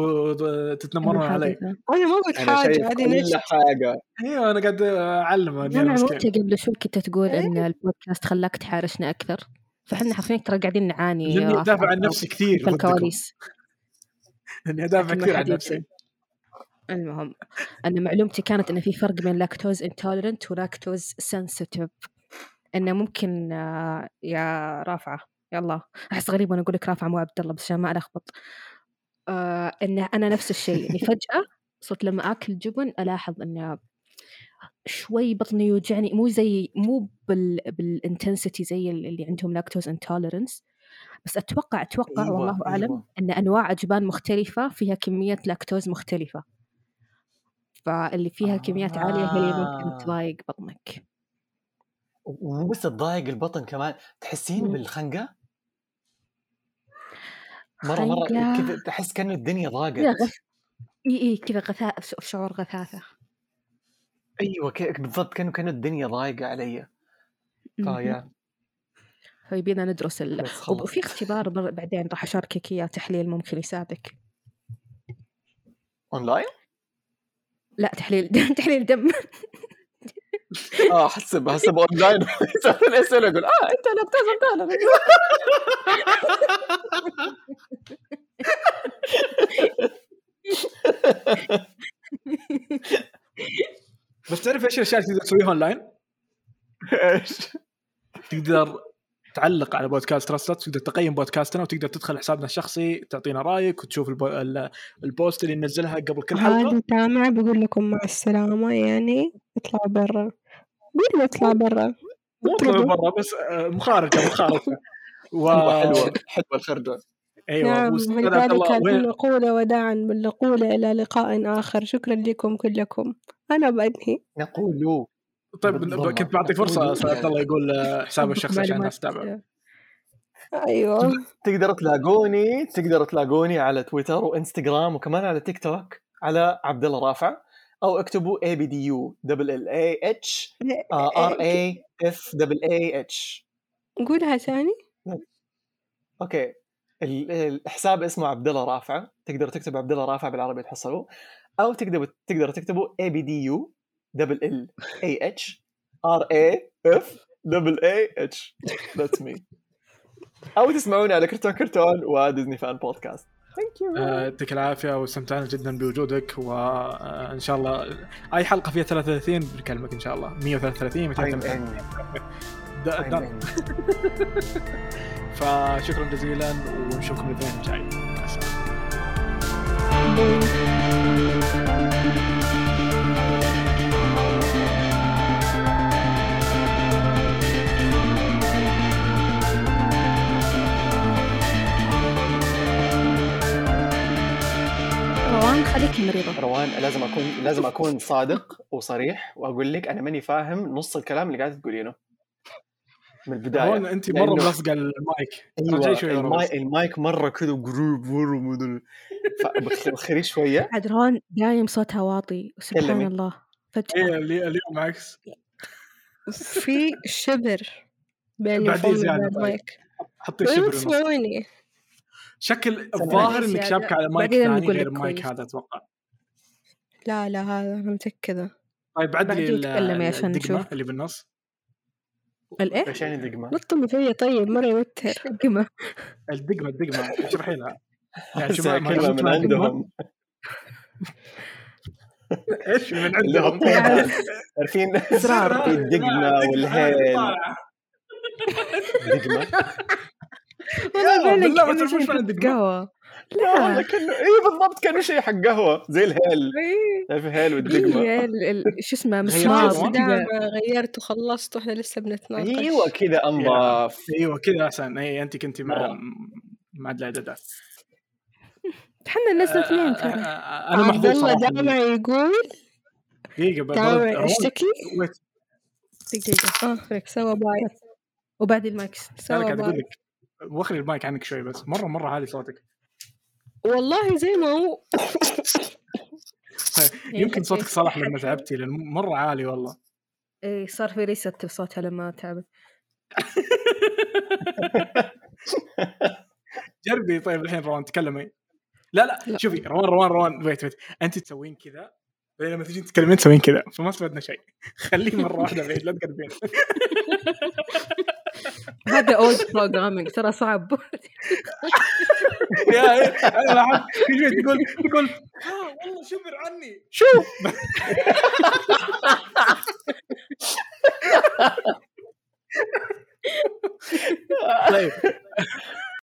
تتنمرون علي. أنا ما قلت أنا حاجة شايف هذه نجد حاجة. أيوه أنا قاعد اعلم أنا وقتها قبل شوي كنت تقول إن البودكاست خلاك تحارشنا أكثر. فإحنا حرفيا ترى قاعدين نعاني لأني أدافع عن نفسي كثير في الكواليس. لأني أدافع كثير عن نفسي. المهم أن معلومتي كانت أن في فرق بين لاكتوز انتولرنت ولاكتوز سنسيتيف أنه ممكن آه، يا رافعة. يلا أحس غريب وأنا أقول لك رافعة مو عبد الله بس عشان ما ألخبط آه إنه أنا نفس الشيء يعني فجأة صرت لما آكل جبن ألاحظ إنه شوي بطني يوجعني مو زي مو بال بال intensity زي اللي عندهم لاكتوز انتولرنس بس أتوقع أتوقع أيوة والله أعلم أيوة. إن أنواع جبان مختلفة فيها كمية لاكتوز مختلفة فاللي فيها كميات عالية هي اللي ممكن آه. تضايق بطنك ومو بس تضايق البطن كمان. تحسين. بالخنقة؟ مرة مرة. كذا تحس كانه الدنيا ضاقت. غث إي إي كذا غثاء شعور غثاثة. أيوه ك- بالضبط كأنه كأنه الدنيا ضايقة علي. فيا. فيبينا ندرس ال... وفي اختبار بعدين راح أشاركك إياه تحليل ممكن يساعدك. أونلاين؟ لا تحليل تحليل دم. آه حسب حسب اونلاين الاسئله يقول آه أنت lactose intolerant بس تعرف إيش الأشياء اللي تقدر تسويها أونلاين؟ إيش؟ تقدر تعلق على بودكاست رستت تقدر تقيم بودكاستنا وتقدر تدخل حسابنا الشخصي تعطينا رأيك وتشوف البو... ال- البوست اللي ننزلها قبل كل حلقة. هذا تامع بقول لكم مع السلامة يعني اطلعوا برا. قولوا اطلع برا. مو. برا بس آه، مخارجة مخارجة. و... حلوة حلوة الخرجة. أيوه نعم واستاذ من عبد ذلك الله. وين؟ نقول وداعا بالنقول إلى لقاء آخر. شكرا لكم كلكم. أنا بنهي نقول طيب. كنت بعطي فرصة عبد الله يقول آه، حسابه الشخصي عشان الناس تتابع معلومات. أيوه. تقدروا تلاقوني تقدروا تلاقوني على تويتر وإنستغرام وكمان على تيك توك على عبد الله رافع أو اكتبوا A B D U double L A H R A F double A H قولها ثاني. okay. ال- الحساب اسمه عبد الله رافع تقدروا تكتبوا عبد الله رافع بالعربي تحصلوه. أو تقدروا تقدروا تكتبوا A B D U double L A H R A F double A H that's me أو تسمعوني على كرتون كرتون و Disney fan podcast thank you آه، يعطيك العافية واستمتعنا جدا بوجودك وان شاء الله أي حلقة فيها 33 بنكلمك إن شاء الله. 133 233 د- د- فشكرا جزيلا ونشوفكم الاثنين الجاي. مع السلامة. روان خليك مريضة روان لازم أكون لازم أكون صادق وصريح وأقول لك أنا ماني فاهم نص الكلام اللي قاعدة تقولينه. من البداية. هون أنت مرة لأنه- ملصقة المايك. أيوه شوي ورا ال mi... بس. المايك مرة كذا قريب مرة فبخري شوية. عاد روان دايم صوتها واطي. سبحان كلمي. الله. فجأة. اللي- اليوم عكس في شبر بين الفم زيادة وبين طيب. المايك حطي. تسمعوني شكل. الظاهر إنك زيادة. شابكة على مايك ثاني غير المايك. هذا أتوقع لا لا هذا أنا متأكدة طيب عدلي تكلمي عشان نشوف. اللي بالنص الايه؟ إيش يعني دقمه؟ نطمي فيا طيب مرة يوتر قمة الدقمة الدقمة اشرحي لها يعني كلمة من؟ عندهم إيش من عندهم هم عارفين. في الدقمة والهيل دقمه والله بالك بالله ما تعرفوش الدقمة. قهوة. لا والله لا كانه اي بالضبط كأنه شيء حق قهوة زي الهيل. إيه. تعرف الهيل والدقمة. إيه، ال- ال- شو اسمه مسمار دام غيرت وخلصت وإحنا لسه بنتناقش. أيوه كذا انظف أيوه كذا أحسن. اي أنت كنت مع مرة. مع الاعدادات إحنا نزلنا اثنين آه، ترى. آه، أنا عبد محظوظ الله صراحة. دامع يقول دقيقة روان، اشتكي ويت دقيقة. آه سوا باي. وبعد المايك. أنا سوا قاعد أقول باي. وخلي المايك عنك شوي بس. مرة مرة عالي صوتك. والله زي ما هو. يمكن صوتك صلح لما تعبتي لأن مرة عالي والله. إيه صار في ريست بصوتها لما تعبت. جربي طيب الحين روان تكلمي. لا لا, لا. شوفي روان روان روان. ويت ويت أنت تسوين كذا بعدين لما تجين تتكلمين تسوين كذا. فما استفدنا شيء. خليه مرة واحدة بعيد لا تقربين. هذا old programming ترى صعب. يا أنا لاحظت كل شوي تقول تقول ها والله شبر عني. شوف طيب.